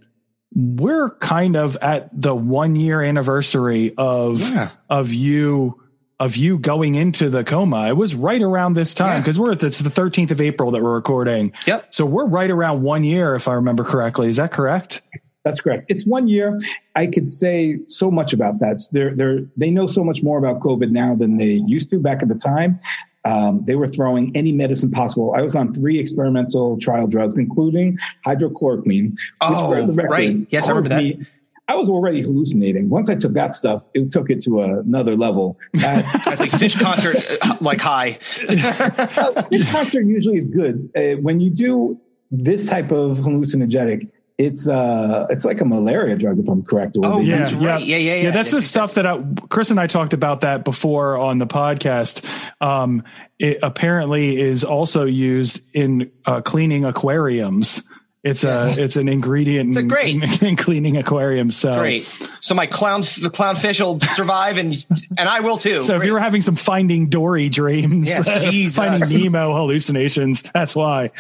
we're kind of at the one year anniversary of yeah. of you of you going into the coma. It was right around this time because yeah. we're at the, it's the 13th of April that we're recording. Yep. So we're right around one year, if I remember correctly. Is that correct? That's correct. It's one year. I could say so much about that. They're, they're, they know so much more about COVID now than they used to back at the time. Um, they were throwing any medicine possible. I was on three experimental trial drugs, including hydrochloroquine. Oh, record, right. Yes, I remember that. Me, I was already hallucinating. Once I took that stuff, it took it to another level. That's like Phish concert, uh, like high. Phish concert usually is good. Uh, when you do this type of hallucinogenic, it's uh it's like a malaria drug if I'm correct. Oh, yeah, that's right. Yeah, yeah, yeah. Yeah, that's the stuff that I, Chris and I talked about that before on the podcast. Um, it apparently is also used in uh, cleaning aquariums. It's yes. a it's an ingredient it's a great. In, in, cleaning aquariums. So great. So my clown the clownfish will survive and and I will too. So great. if you were having some Finding Dory dreams, yes, Finding Nemo hallucinations, that's why.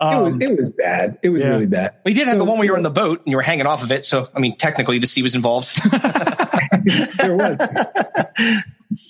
Um, it, was, it was bad. It was yeah. really bad. We did have so, the one where you were in the boat and you were hanging off of it. So I mean, technically, the sea was involved. there was.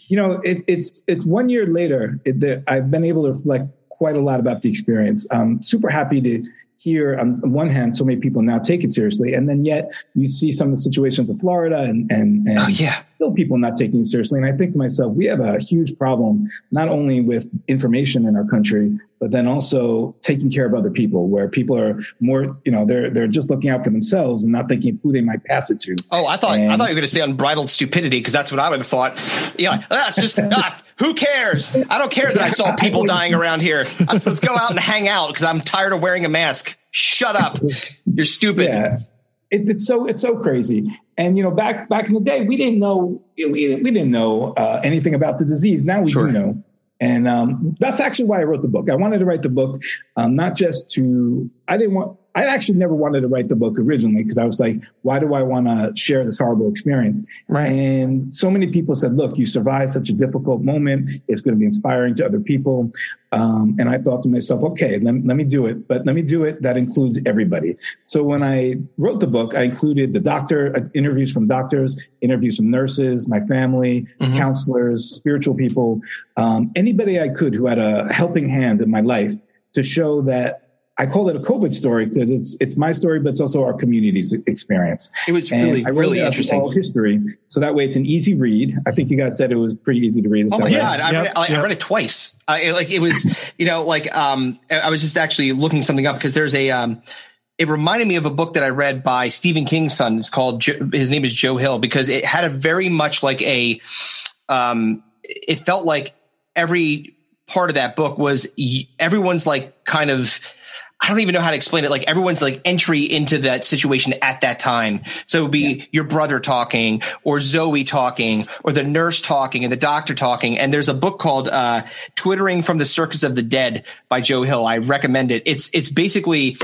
you know, it, it's it's one year later. It, the, I've been able to reflect quite a lot about the experience. I'm super happy to here on one hand, so many people now take it seriously, and then yet you see some of the situations in Florida and and, and oh, yeah. still people not taking it seriously. And I think to myself, we have a huge problem not only with information in our country, but then also taking care of other people, where people are more, you know, they're they're just looking out for themselves and not thinking who they might pass it to. Oh, I thought and, I thought you were going to say unbridled stupidity because that's what I would have thought. Yeah, that's just ah, who cares? I don't care that I saw people dying around here. Let's, let's go out and hang out because I'm tired of wearing a mask. Shut up, you're stupid. Yeah. It, it's so it's so crazy. And you know, back back in the day, we didn't know we, we didn't know uh, anything about the disease. Now we sure. do know. And um, that's actually why I wrote the book. I wanted to write the book, um, not just to, I didn't want, I actually never wanted to write the book originally because I was like, why do I want to share this horrible experience? Right. And so many people said, look, you survived such a difficult moment. It's going to be inspiring to other people. Um, and I thought to myself, okay, let, let me do it, but let me do it. That includes everybody. So when I wrote the book, I included the doctor, uh, interviews from doctors, interviews from nurses, my family, mm-hmm. counselors, spiritual people, um, anybody I could who had a helping hand in my life to show that I call it a COVID story because it's it's my story, but it's also our community's experience. It was really really interesting. All history, so that way it's an easy read. I think you guys said it was pretty easy to read. Oh my god, I, read it, I, I, read it twice. I, like it was, you know, like um, I was just actually looking something up because there's a um, it reminded me of a book that I read by Stephen King's son. It's called his name is Joe Hill because it had a very much like a um, it felt like every part of that book was everyone's like kind of I don't even know how to explain it. Like everyone's like entry into that situation at that time. So it would be yeah. your brother talking or Zoe talking or the nurse talking and the doctor talking. And there's a book called, uh, Twittering from the Circus of the Dead by Joe Hill. I recommend it. It's, it's basically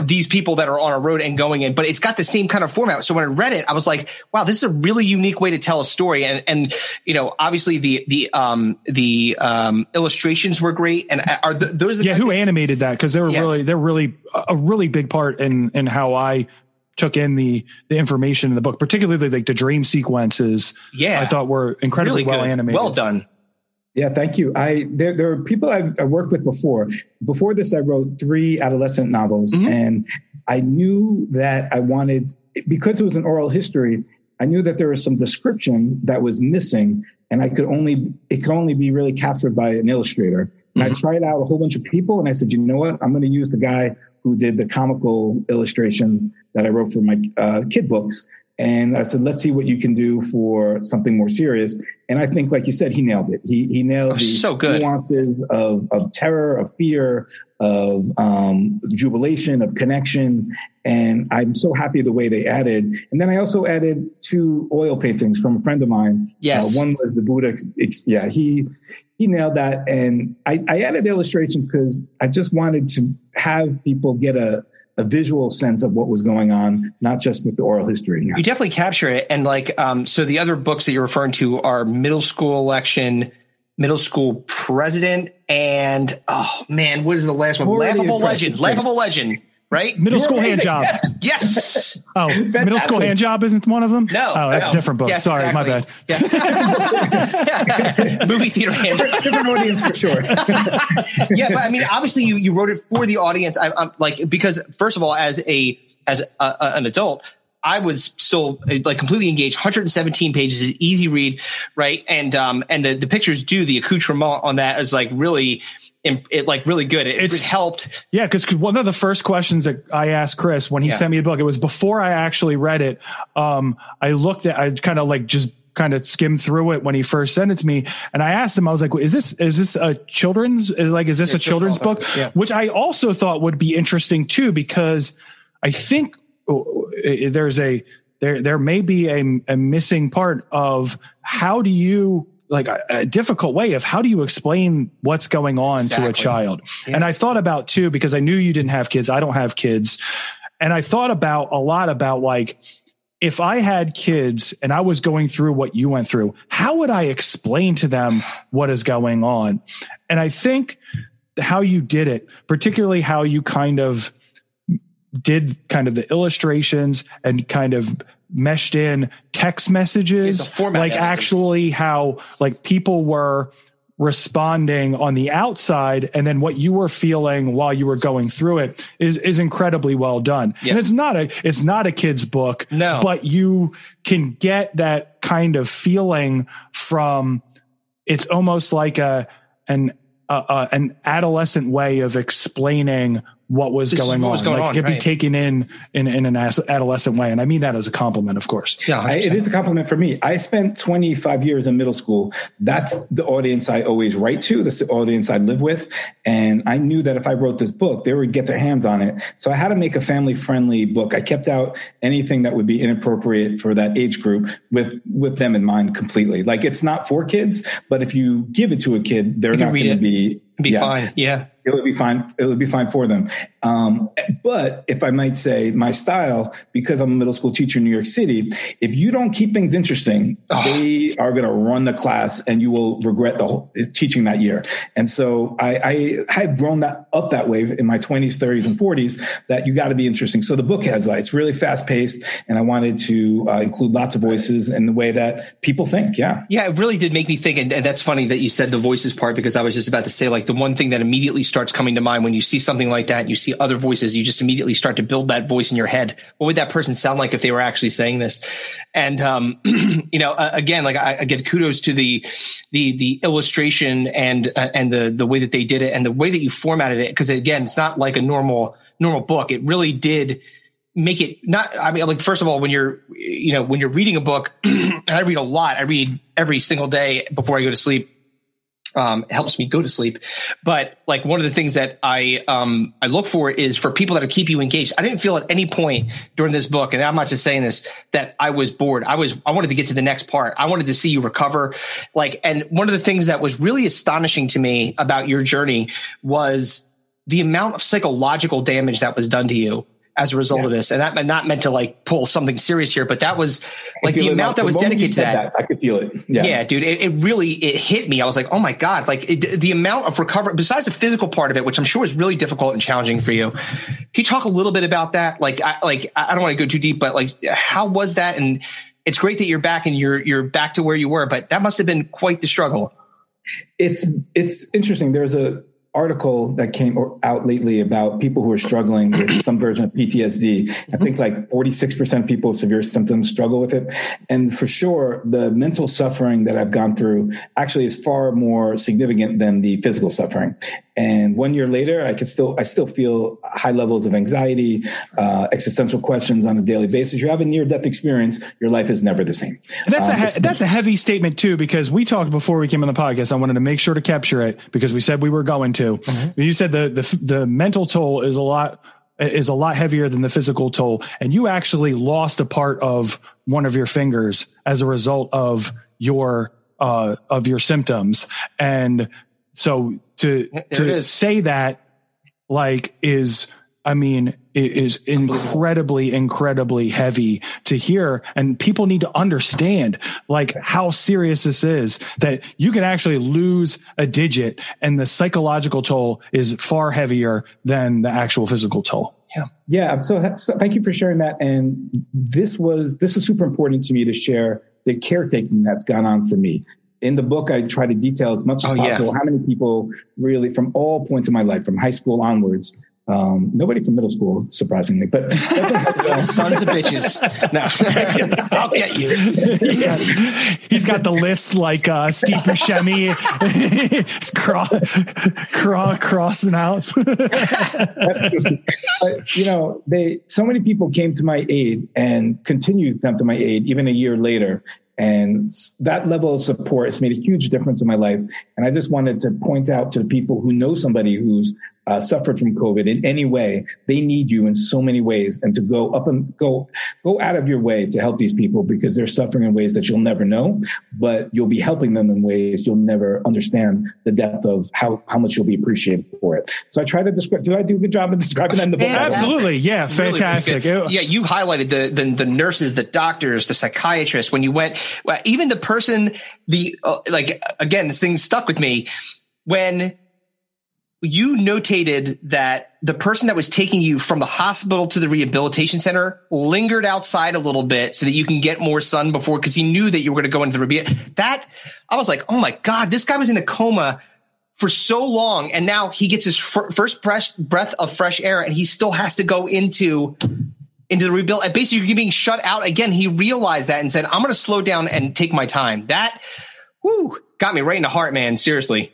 these people that are on a road and going in, but it's got the same kind of format. So when I read it, I was like, wow, this is a really unique way to tell a story. And, and, you know, obviously the, the, um, the, um, illustrations were great. And are the, those, the yeah, who animated that? Cause they were yes. really, they're really a really big part in, in how I took in the, the information in the book, particularly like the dream sequences. Yeah. I thought were incredibly really well animated. Well done. Yeah, thank you. I there there are people I've, I worked with before. Before this, I wrote three adolescent novels, mm-hmm. and I knew that I wanted because it was an oral history. I knew that there was some description that was missing, and I could only it could only be really captured by an illustrator. And mm-hmm. I tried out a whole bunch of people, and I said, you know what? I'm going to use the guy who did the comical illustrations that I wrote for my uh, kid books. And I said, let's see what you can do for something more serious. And I think, like you said, he nailed it. He he nailed oh, the so nuances of of terror, of fear, of um, jubilation, of connection. And I'm so happy the way they added. And then I also added two oil paintings from a friend of mine. Yes, uh, one was the Buddha. Yeah, he he nailed that. And I, I added illustrations because I just wanted to have people get a a visual sense of what was going on, not just with the oral history. You definitely capture it. And like, um, so the other books that you're referring to are middle school election, middle school president, and oh man, what is the last one? Laughable legend, laughable legend right? Middle You're school amazing. hand job. Yes. yes. Oh, middle school hand job isn't one of them. No. Oh, that's no. a different book. Yes, Sorry, exactly. my bad. Yeah. Movie theater hand job. Different audience for sure. yeah, but I mean, obviously, you you wrote it for the audience. I, am like because first of all, as a as a, a, an adult. I was still like completely engaged. 117 pages is easy read, right? And um and the, the pictures do the accoutrement on that is like really it like really good. It, it helped. Yeah, because one of the first questions that I asked Chris when he yeah. sent me the book, it was before I actually read it. Um, I looked at, I kind of like just kind of skimmed through it when he first sent it to me, and I asked him, I was like, "Is this is this a children's like is this yeah, a children's book?" Yeah. Which I also thought would be interesting too, because I think oh, there's a there there may be a, a missing part of how do you like a, a, difficult way of how do you explain what's going on exactly. to a child. Yeah. And I thought about too, because I knew you didn't have kids. I don't have kids. And I thought about a lot about like, if I had kids and I was going through what you went through, how would I explain to them what is going on? And I think how you did it, particularly how you kind of did kind of the illustrations and kind of meshed in text messages, like actually how like people were responding on the outside and then what you were feeling while you were going through it is is incredibly well done. Yes. And it's not a it's not a kid's book, no. but you can get that kind of feeling from it's almost like a an uh, an adolescent way of explaining what was this going what was on. Going like on, it could right. be taken in, in in an adolescent way, and I mean that as a compliment, of course. Yeah, I, it is a compliment for me. I spent 25 years in middle school. That's the audience I always write to. That's the audience I live with, and I knew that if I wrote this book, they would get their hands on it. So I had to make a family friendly book. I kept out anything that would be inappropriate for that age group with with them in mind completely. Like it's not for kids, but if you give it to a kid, they're not going to be be yeah, fine. Yeah it would be fine. It would be fine for them. Um, but if I might say my style, because I'm a middle school teacher in New York City, if you don't keep things interesting, oh. they are going to run the class and you will regret the whole teaching that year. And so I, I had grown that up that way in my 20s, 30s, and 40s that you got to be interesting. So the book has that. It's really fast paced, and I wanted to uh, include lots of voices in the way that people think. Yeah. Yeah, it really did make me think. And, and that's funny that you said the voices part because I was just about to say, like, the one thing that immediately starts coming to mind when you see something like that, you see other voices, you just immediately start to build that voice in your head. What would that person sound like if they were actually saying this? And, um, you know, uh, again, like I, I, give kudos to the, the, the illustration and, uh, and the, the way that they did it and the way that you formatted it. Cause again, it's not like a normal, normal book. It really did make it not, I mean, like, first of all, when you're, you know, when you're reading a book and I read a lot, I read every single day before I go to sleep um, it helps me go to sleep. But like one of the things that I um, I look for is for people that will keep you engaged. I didn't feel at any point during this book, and I'm not just saying this, that I was bored. I was I wanted to get to the next part. I wanted to see you recover. Like, and one of the things that was really astonishing to me about your journey was the amount of psychological damage that was done to you as a result yeah. of this. And that not meant to like pull something serious here, but that was like the amount that was dedicated to that, that, I could feel it. Yeah, yeah dude, it, it, really, it hit me. I was like, oh my God, like it, the amount of recovery, besides the physical part of it, which I'm sure is really difficult and challenging for you. Can you talk a little bit about that? Like, I, like, I don't want to go too deep, but like, how was that? And it's great that you're back and you're, you're back to where you were, but that must have been quite the struggle. It's, it's interesting. There's a, article that came out lately about people who are struggling with some version of PTSD. I think like 46% of people with severe symptoms struggle with it. And for sure, the mental suffering that I've gone through actually is far more significant than the physical suffering. And one year later, I can still, I still feel high levels of anxiety, uh, existential questions on a daily basis. You have a near death experience. Your life is never the same. that's um, a, he- that's a heavy statement too, because we talked before we came on the podcast. I wanted to make sure to capture it because we said we were going to. Mm-hmm. You said the, the, the mental toll is a lot, is a lot heavier than the physical toll. And you actually lost a part of one of your fingers as a result of your, uh, of your symptoms. And so to to say that like is I mean, it is incredibly, incredibly heavy to hear. And people need to understand like how serious this is that you can actually lose a digit and the psychological toll is far heavier than the actual physical toll. Yeah. Yeah. So, so thank you for sharing that. And this was, this is super important to me to share the caretaking that's gone on for me in the book, I try to detail as much as oh, possible yeah. how many people really from all points of my life, from high school onwards, um, nobody from middle school, surprisingly, but sons of bitches. No, I'll get you. Yeah. He's got the list like uh, Steve Buscemi. It's craw, craw, crossing out. but, you know, they so many people came to my aid and continue to come to my aid even a year later. And that level of support has made a huge difference in my life. And I just wanted to point out to the people who know somebody who's uh, suffered from COVID in any way, they need you in so many ways, and to go up and go go out of your way to help these people because they're suffering in ways that you'll never know, but you'll be helping them in ways you'll never understand the depth of how how much you'll be appreciated for it. So I try to describe. Do I do a good job of describing that in the book? Absolutely, yeah, fantastic. Really yeah, you highlighted the, the, the nurses, the doctors, the psychiatrists. When you went, well, even the person, the uh, like again, this thing stuck with me when you notated that the person that was taking you from the hospital to the rehabilitation center lingered outside a little bit so that you can get more sun before because he knew that you were going to go into the rehab. That I was like, oh my god, this guy was in a coma for so long, and now he gets his fir- first breath breath of fresh air, and he still has to go into into the rebuild. And basically, you're being shut out again. He realized that and said, "I'm going to slow down and take my time." That, whoo, got me right in the heart, man. Seriously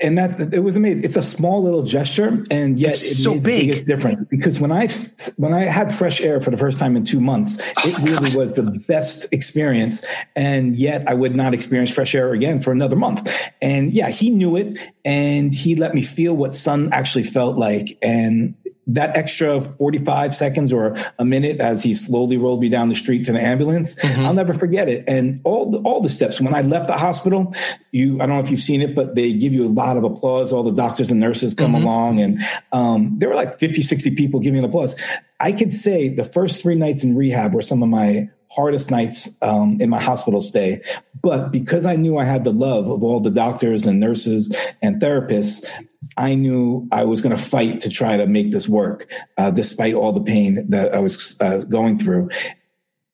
and that it was amazing. It's a small little gesture, and yet it's it so big. It's different because when I when I had fresh air for the first time in two months, oh it really God. was the best experience. And yet I would not experience fresh air again for another month. And yeah, he knew it, and he let me feel what sun actually felt like, and that extra 45 seconds or a minute as he slowly rolled me down the street to the ambulance, mm-hmm. I'll never forget it. And all the, all the steps when I left the hospital, you, I don't know if you've seen it, but they give you a lot of applause. All the doctors and nurses come mm-hmm. along and, um, there were like 50, 60 people giving an applause. I could say the first three nights in rehab were some of my hardest nights um, in my hospital stay. But because I knew I had the love of all the doctors and nurses and therapists, I knew I was going to fight to try to make this work, uh, despite all the pain that I was uh, going through.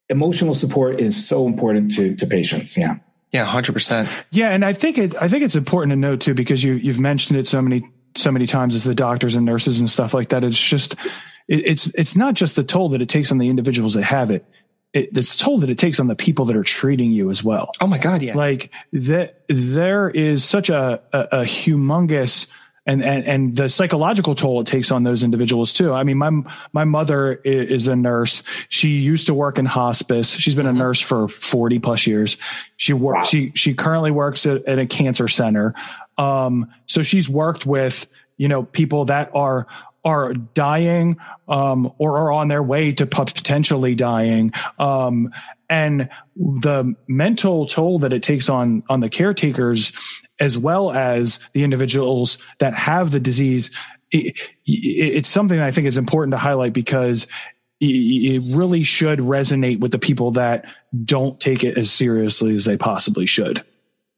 Emotional support is so important to to patients. Yeah. Yeah, hundred percent. Yeah, and I think it. I think it's important to note too because you you've mentioned it so many so many times as the doctors and nurses and stuff like that. It's just it, it's it's not just the toll that it takes on the individuals that have it. it. It's toll that it takes on the people that are treating you as well. Oh my god, yeah. Like that, there is such a, a, a humongous and, and and the psychological toll it takes on those individuals too. I mean, my my mother is a nurse. She used to work in hospice. She's been a mm-hmm. nurse for forty plus years. She works. Wow. She she currently works at, at a cancer center. Um, so she's worked with, you know, people that are are dying um, or are on their way to potentially dying um, and the mental toll that it takes on on the caretakers as well as the individuals that have the disease it, it's something I think is important to highlight because it really should resonate with the people that don't take it as seriously as they possibly should.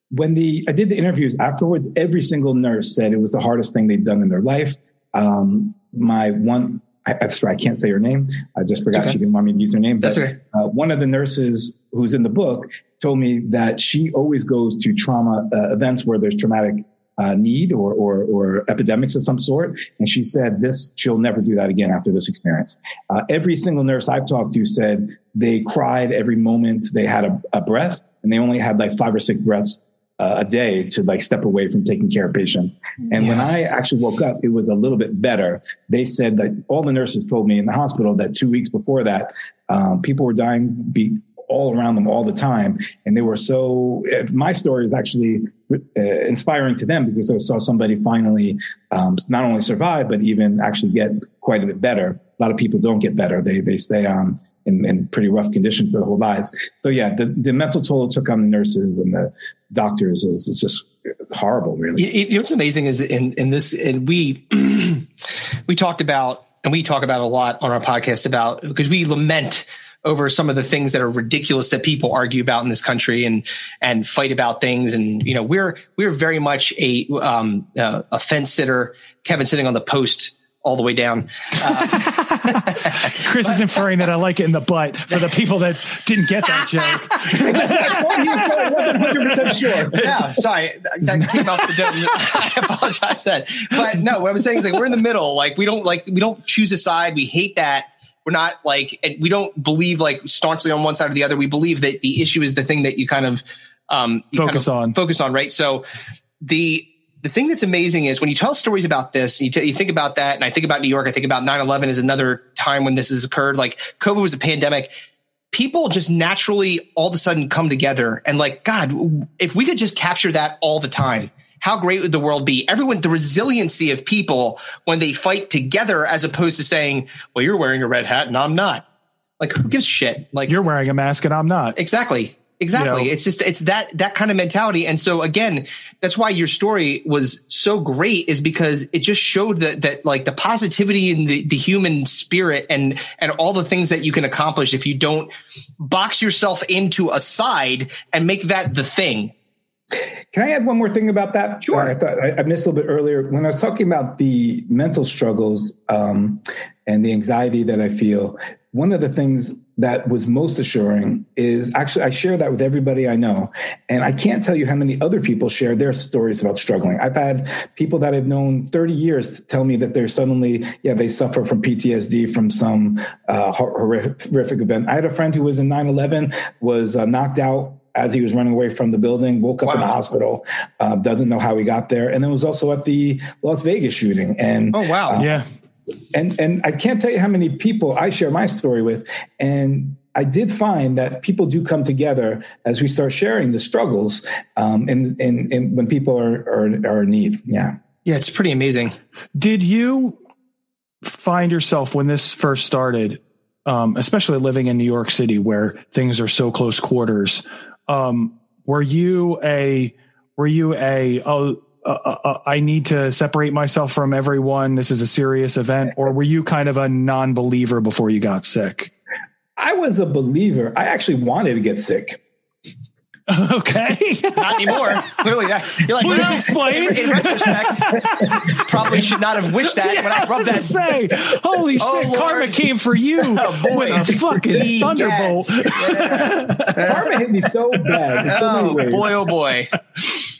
When the I did the interviews afterwards, every single nurse said it was the hardest thing they'd done in their life. Um, my one, I, I'm sorry, I can't say her name. I just forgot okay. she didn't want me to use her name. But, That's okay. Uh, one of the nurses who's in the book told me that she always goes to trauma uh, events where there's traumatic uh, need or, or, or epidemics of some sort. And she said this, she'll never do that again after this experience. Uh, every single nurse I've talked to said they cried every moment they had a, a breath and they only had like five or six breaths uh, a day to like step away from taking care of patients. And yeah. when I actually woke up, it was a little bit better. They said that all the nurses told me in the hospital that two weeks before that, um, people were dying be all around them all the time. And they were so, my story is actually uh, inspiring to them because I saw somebody finally um, not only survive, but even actually get quite a bit better. A lot of people don't get better. They, they stay on in, in pretty rough conditions for their whole lives. So yeah, the, the mental toll it took on the nurses and the doctors is, is just horrible, really. You, you know what's amazing is in, in this, and we, we talked about, and we talk about a lot on our podcast about, because we lament over some of the things that are ridiculous that people argue about in this country and and fight about things and you know we're we're very much a um, uh, a fence sitter kevin sitting on the post all the way down. Uh, Chris is inferring that I like it in the butt for the people that didn't get that joke. I wasn't 100% sure. Yeah, sorry, that came off the dome. I apologize that. but no, what I'm saying is like we're in the middle. Like we don't like we don't choose a side. We hate that we're not like, and we don't believe like staunchly on one side or the other. We believe that the issue is the thing that you kind of um, you focus kind of on. Focus on, right? So the the thing that's amazing is when you tell stories about this, you, t- you think about that, and I think about New York. I think about 9-11 as another time when this has occurred. Like COVID was a pandemic. People just naturally all of a sudden come together and like, God, if we could just capture that all the time how great would the world be? Everyone, the resiliency of people when they fight together, as opposed to saying, well, you're wearing a red hat and I'm not. Like, who gives shit? Like, you're wearing a mask and I'm not. Exactly. Exactly. You know? It's just, it's that, that kind of mentality. And so again, that's why your story was so great is because it just showed that, that like the positivity in the, the human spirit and, and all the things that you can accomplish if you don't box yourself into a side and make that the thing can I add one more thing about that? Sure. I thought I, missed a little bit earlier when I was talking about the mental struggles um, and the anxiety that I feel. One of the things that was most assuring is actually I share that with everybody I know, and I can't tell you how many other people share their stories about struggling. I've had people that I've known 30 years tell me that they're suddenly, yeah, they suffer from PTSD from some uh, horrific event. I had a friend who was in 9/11, was uh, knocked out as he was running away from the building, woke up wow. in the hospital, uh, doesn't know how he got there, and then was also at the Las Vegas shooting. And oh wow, uh, yeah. And and I can't tell you how many people I share my story with, and I did find that people do come together as we start sharing the struggles, um, and, and, and when people are, are are in need. Yeah, yeah, it's pretty amazing. Did you find yourself when this first started, um, especially living in New York City, where things are so close quarters? Um, were you a were you a oh uh, uh, uh, I need to separate myself from everyone. This is a serious event, or were you kind of a non-believer before you got sick? I was a believer. I actually wanted to get sick. Okay. not anymore. Clearly, that, you're like, Please well, explain. In, in, retrospect, probably should not have wished that yeah, when I rubbed that. Say, holy oh, shit, Lord. karma came for you oh, boy. with a fucking thunderbolt. Yeah. karma hit me so bad. So oh boy, oh boy.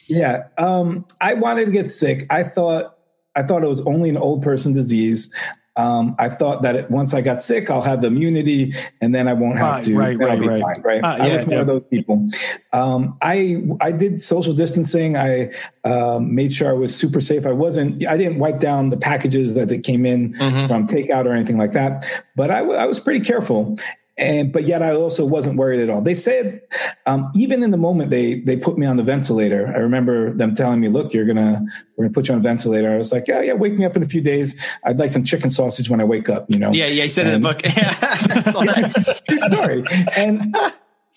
Yeah. Um, I wanted to get sick. I thought I thought it was only an old person disease. Um, I thought that it, once I got sick, I'll have the immunity, and then I won't have right, to. Right, right, right. Fine, right. Uh, I was one yeah. of those people. Um, I I did social distancing. I um, made sure I was super safe. I wasn't. I didn't wipe down the packages that it came in mm-hmm. from takeout or anything like that. But I, w- I was pretty careful. And but yet I also wasn't worried at all. They said um, even in the moment they they put me on the ventilator. I remember them telling me, "Look, you're gonna we're gonna put you on a ventilator." I was like, "Yeah, yeah, wake me up in a few days. I'd like some chicken sausage when I wake up." You know? Yeah, yeah. He said and, in the book. Yeah, true story. And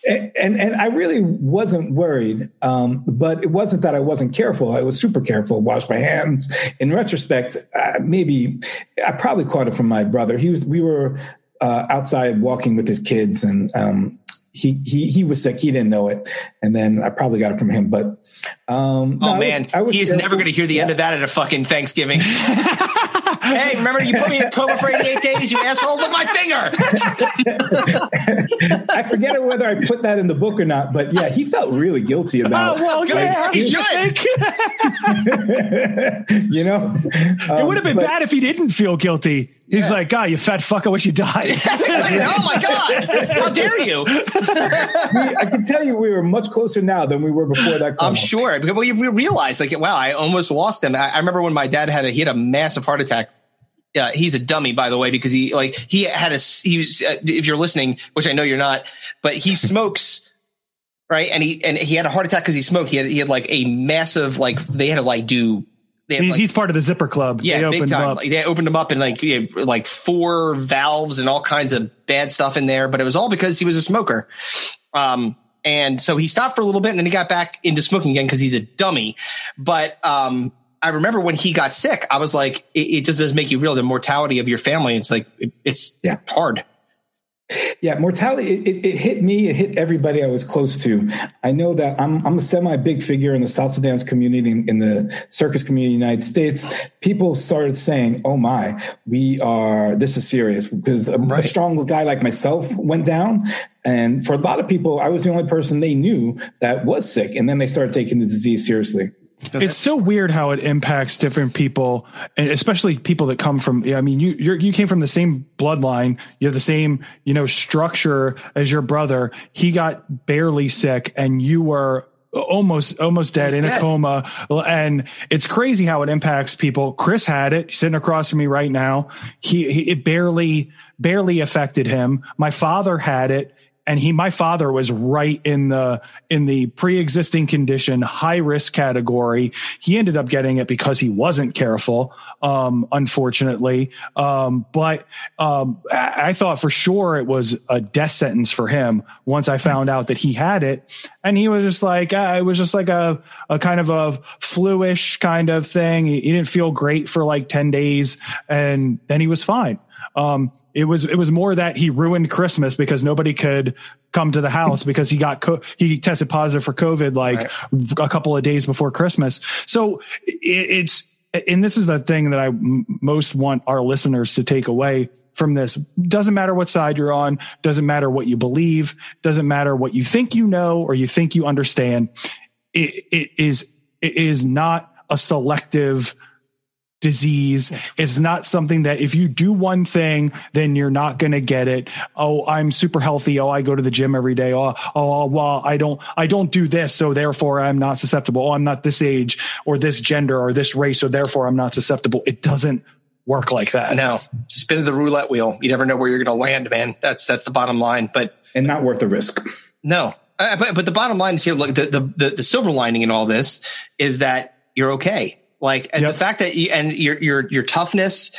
and and I really wasn't worried, um, but it wasn't that I wasn't careful. I was super careful. Washed my hands. In retrospect, uh, maybe I probably caught it from my brother. He was. We were uh, outside walking with his kids, and um, he he he was sick. He didn't know it, and then I probably got it from him. But um, oh no, man, I was, I was he's never going to hear the yeah. end of that at a fucking Thanksgiving. hey, remember you put me in a coma for 88 days, you asshole? Look my finger. I forget whether I put that in the book or not, but yeah, he felt really guilty about. Oh well, it. yeah, like, he should. you know, um, it would have been but, bad if he didn't feel guilty. He's yeah. like, God, you fat fuck! I wish you died. oh my God! How dare you? we, I can tell you, we were much closer now than we were before that. I'm sure. because Well, you realize, like, wow, I almost lost him. I, I remember when my dad had a he had a massive heart attack. Uh, he's a dummy, by the way, because he like he had a he was. Uh, if you're listening, which I know you're not, but he smokes right? And he and he had a heart attack because he smoked. He had he had like a massive like they had to like do he, like, he's part of the zipper club. Yeah, they big time. Like, they opened him up and like like four valves and all kinds of bad stuff in there, but it was all because he was a smoker. Um, and so he stopped for a little bit and then he got back into smoking again because he's a dummy. But um, I remember when he got sick, I was like, it, it, just does make you real the mortality of your family. It's like it, it's yeah. hard. Yeah, mortality. It, it, hit me. It hit everybody I was close to. I know that I'm I'm a semi big figure in the salsa dance community in, in, the circus community in the United States. People started saying, "Oh my, we are. This is serious." Because a, right. a strong guy like myself went down, and for a lot of people, I was the only person they knew that was sick, and then they started taking the disease seriously. It's so weird how it impacts different people, and especially people that come from. I mean, you you came from the same bloodline. You have the same you know structure as your brother. He got barely sick, and you were almost almost dead in dead. a coma. And it's crazy how it impacts people. Chris had it sitting across from me right now. He, he it barely barely affected him. My father had it and he my father was right in the in the pre-existing condition high risk category. He ended up getting it because he wasn't careful um, unfortunately. Um, but um, I, thought for sure it was a death sentence for him once i found out that he had it. And he was just like uh, it was just like a, a kind of a fluish kind of thing. He, he didn't feel great for like 10 days and then he was fine um, it was it was more that he ruined Christmas because nobody could come to the house because he got co- he tested positive for COVID like right. a couple of days before Christmas. So it, it's and this is the thing that I m- most want our listeners to take away from this. Doesn't matter what side you're on, doesn't matter what you believe, doesn't matter what you think you know or you think you understand. It, it is it is not a selective disease. It's not something that if you do one thing, then you're not going to get it. Oh, I'm super healthy. Oh, I go to the gym every day. Oh, oh, well, I don't, I don't do this. So therefore I'm not susceptible. Oh, I'm not this age or this gender or this race. So therefore I'm not susceptible. It doesn't work like that. No, spin the roulette wheel. You never know where you're going to land, man. That's, that's the bottom line, but and not worth the risk. No, uh, but, but the bottom line is here, look, the, the, the, the silver lining in all this is that you're okay like yep. the fact that you, and your your your toughness,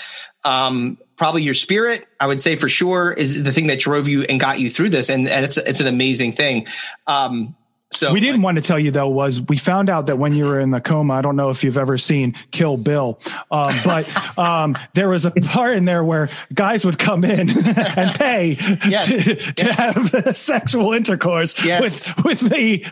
um, probably your spirit, I would say for sure, is the thing that drove you and got you through this, and, and it's it's an amazing thing. Um, so we didn't like, want to tell you though was we found out that when you were in the coma, I don't know if you've ever seen Kill Bill, um, but um, there was a part in there where guys would come in and pay yes, to, to yes. have sexual intercourse yes. with with the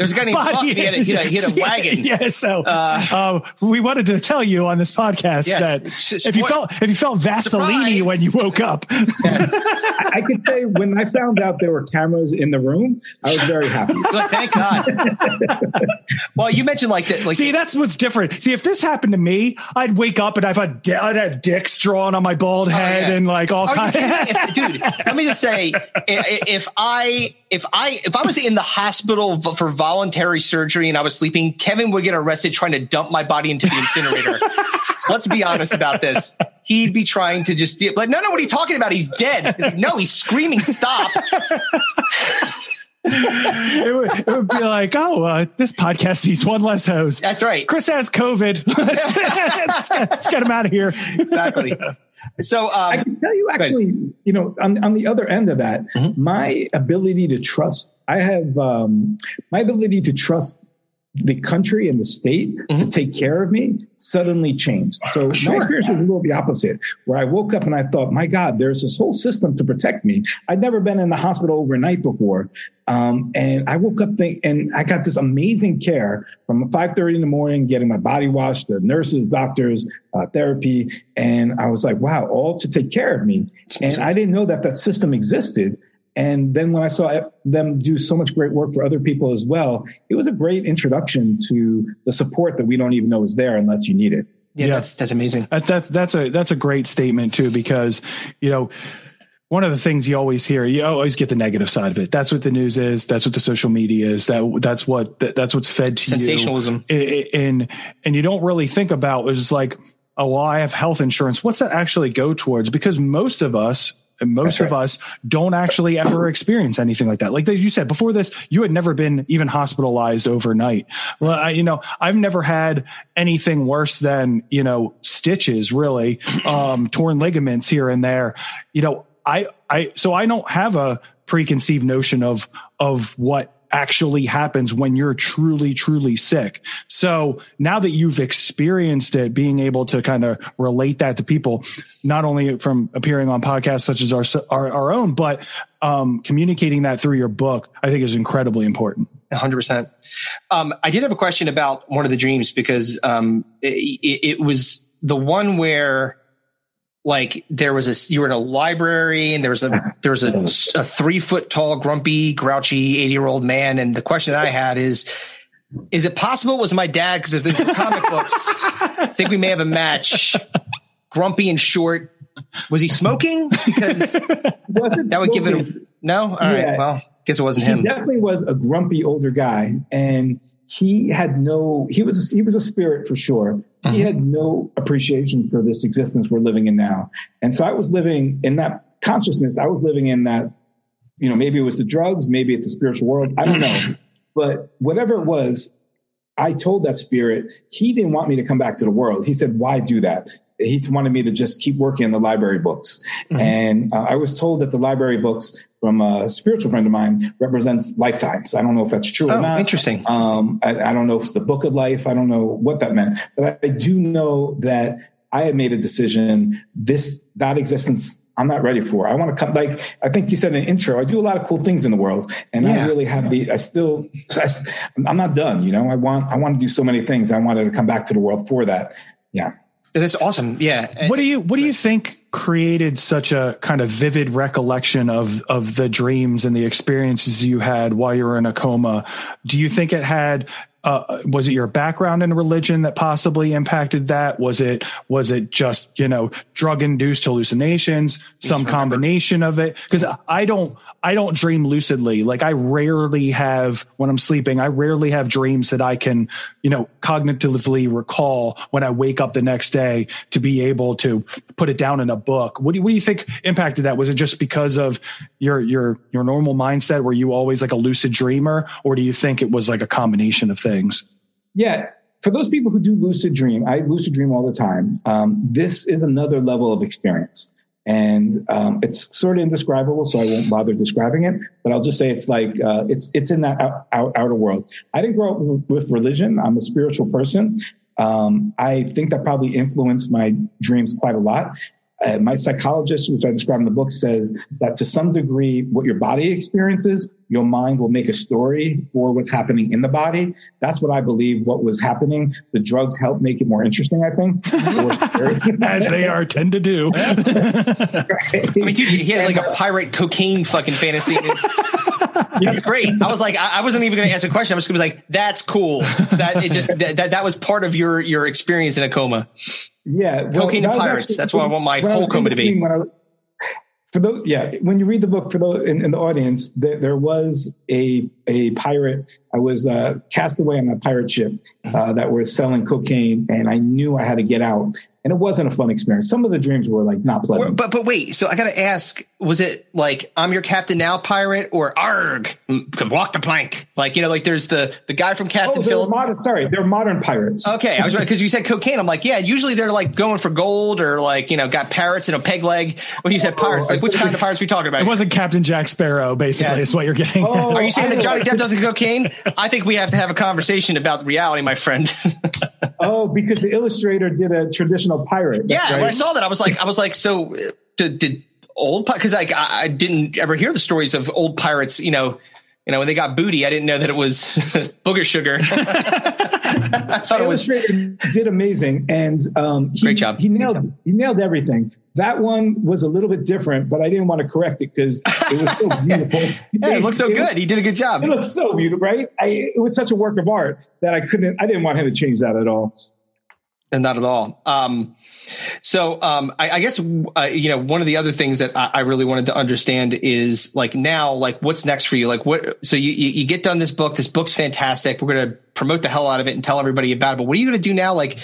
there's a guy named Buck. He had a, he had a, he had a wagon. Yeah, so uh, uh, we wanted to tell you on this podcast yes. that if you felt if you felt Vaseline when you woke up, yes. I could say when I found out there were cameras in the room, I was very happy. thank God. well, you mentioned like that. Like, see, that's what's different. See, if this happened to me, I'd wake up and I've had I'd have dicks drawn on my bald oh, head yeah. and like all kinds. If, dude, let me just say, if I if I if I was in the hospital for voluntary surgery and I was sleeping, Kevin would get arrested trying to dump my body into the incinerator. Let's be honest about this. he'd be trying to just like, no, no, what are you talking about? He's dead. He's like, no, he's screaming, stop. it, would, it would be like, oh, uh, this podcast needs one less host. That's right. Chris has COVID. let's, let's, let's, get him out of here. exactly. So um, I can tell you actually, you know, on, on the other end of that, mm-hmm. my ability to trust, I have um, my ability to trust the country and the state mm-hmm. to take care of me suddenly changed. So sure. my experience was a little the opposite, where I woke up and I thought, my God, there's this whole system to protect me. I'd never been in the hospital overnight before. Um, and I woke up think, and I got this amazing care from 5.30 in the morning, getting my body washed, the nurses, doctors, uh, therapy. And I was like, wow, all to take care of me. And I didn't know that that system existed. And then when I saw them do so much great work for other people as well, it was a great introduction to the support that we don't even know is there unless you need it. Yeah, yeah. that's that's amazing. That, that, that's a that's a great statement too, because you know one of the things you always hear, you always get the negative side of it. That's what the news is. That's what the social media is. That that's what that's what's fed to sensationalism. you. And and you don't really think about is like, oh well, I have health insurance. What's that actually go towards? Because most of us and most of us don't actually ever experience anything like that. Like you said before this, you had never been even hospitalized overnight. Well, I, you know, I've never had anything worse than, you know, stitches really, um, torn ligaments here and there. You know, I, I, so I don't have a preconceived notion of, of what actually happens when you're truly, truly sick. So now that you've experienced it, being able to kind of relate that to people, not only from appearing on podcasts such as our, our, our own, but um, communicating that through your book, I think is incredibly important. 100%. Um, I did have a question about one of the dreams because um, it, it was the one where like there was a you were in a library and there was a there was a, a three foot tall grumpy grouchy 80 year old man. And the question that i had is is it possible it was my dad? Because if it's comic books i think we may have a match grumpy and short was he smoking? Because that would give it a, no? All yeah. right well guess it wasn't he him. definitely was a grumpy older guy. And he had no he was a, he was a spirit for sure. Uh-huh. he had no appreciation for this existence we're living in now. And so i was living in that consciousness. I was living in that you know maybe it was the drugs maybe it's the spiritual world. I don't know. But whatever it was i told that spirit he didn't want me to come back to the world. He said why do that? He wanted me to just keep working on the library books. Mm-hmm. And uh, I was told that the library books from a spiritual friend of mine represents lifetimes. I don't know if that's true oh, or not. Interesting. Um, I, I, don't know if it's the book of life. I don't know what that meant, but I, I do know that I had made a decision. This that existence I'm not ready for. I want to come. Like I think you said in the intro, I do a lot of cool things in the world, and yeah. I'm really happy. I still, I, I'm not done. You know, I want I want to do so many things. I wanted to come back to the world for that. Yeah. That's awesome. Yeah. What do you What do you think created such a kind of vivid recollection of of the dreams and the experiences you had while you were in a coma? Do you think it had uh, was it your background in religion that possibly impacted that? Was it was it just you know drug induced hallucinations, some combination of it? Because I don't I don't dream lucidly. Like I rarely have when I'm sleeping. I rarely have dreams that I can you know cognitively recall when I wake up the next day to be able to put it down in a book. What do you, what do you think impacted that? Was it just because of your your your normal mindset? Were you always like a lucid dreamer, or do you think it was like a combination of things? Things? Yeah. For those people who do lucid dream, I lucid dream all the time. Um, this is another level of experience. And um, it's sort of indescribable, so I won't bother describing it. But I'll just say it's like uh, it's it's in that out, out, outer world. I didn't grow up with religion. I'm a spiritual person. Um, I think that probably influenced my dreams quite a lot. Uh, my psychologist, which I describe in the book, says that to some degree, what your body experiences, your mind will make a story for what's happening in the body. That's what I believe what was happening. The drugs help make it more interesting, I think. As they are tend to do. right. I mean, dude, he had like a pirate cocaine fucking fantasy. That's great. I was like, I, I wasn't even going to ask a question. I was going to be like, that's cool. That it just, that, that, that was part of your, your experience in a coma. Yeah, well, cocaine and pirates. Actually, That's what I want my whole coma to be. I, for those, yeah, when you read the book for those in, in the audience, there, there, was a a pirate. I was uh, cast away on a pirate ship uh, that was selling cocaine, and I knew I had to get out. And it wasn't a fun experience. Some of the dreams were like not pleasant. But but wait, so I got to ask: Was it like I'm your captain now, pirate, or arg, walk the plank? Like you know, like there's the the guy from oh, Captain oh, Phil. Modern, sorry, they're modern pirates. Okay, I was right because you said cocaine. I'm like, yeah. Usually they're like going for gold or like you know got parrots and a peg leg. When you said pirates, like which kind of pirates are we talking about? It wasn't Captain Jack Sparrow, basically, yes. is what you're getting. Oh, are you saying that Johnny Depp doesn't cocaine? I think we have to have a conversation about reality, my friend. oh, because the illustrator did a traditional pirate. Yeah, right? when I saw that, I was like, I was like, so uh, did, did old because like I, I didn't ever hear the stories of old pirates. You know, you know when they got booty, I didn't know that it was booger sugar. I thought illustrator was, did amazing, and um, he, great job. He nailed he nailed everything. That one was a little bit different, but I didn't want to correct it because it was so beautiful. yeah, it looks so it, good. He did a good job. It looks so beautiful, right? I, it was such a work of art that I couldn't. I didn't want him to change that at all. And not at all. Um, so um, I, I, guess uh, you know one of the other things that I, I, really wanted to understand is like now, like what's next for you? Like what? So you, you, you get done this book. This book's fantastic. We're going to promote the hell out of it and tell everybody about it. But what are you going to do now? Like,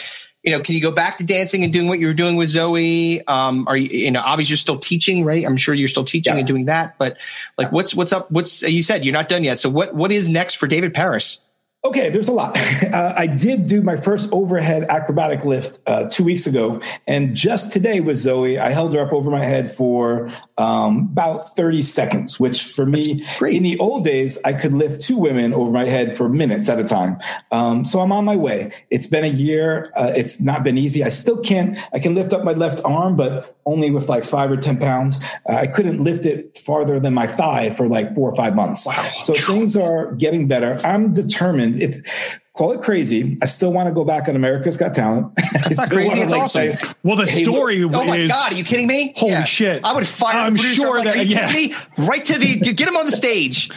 you know, can you go back to dancing and doing what you were doing with Zoe? Um, are you, you know, obviously you're still teaching, right? I'm sure you're still teaching yeah. and doing that. But like, what's what's up? What's you said you're not done yet. So what what is next for David Parris? Okay, there's a lot. Uh, I did do my first overhead acrobatic lift uh, two weeks ago, and just today with Zoe, I held her up over my head for um, about 30 seconds, which for me, in the old days, I could lift two women over my head for minutes at a time. Um, so I'm on my way. It's been a year. Uh, it's not been easy. I still can't. I can lift up my left arm, but only with like five or 10 pounds. Uh, I couldn't lift it farther than my thigh for like four or five months. Wow. So things are getting better. I'm determined if call it crazy. I still want to go back on America's Got Talent. That's not crazy. It's like awesome. Say, well, the hey, story look, oh my god, are you kidding me? Holy yeah. shit! I would fire. I'm sure like, that. yeah, me? right to the get him on the stage.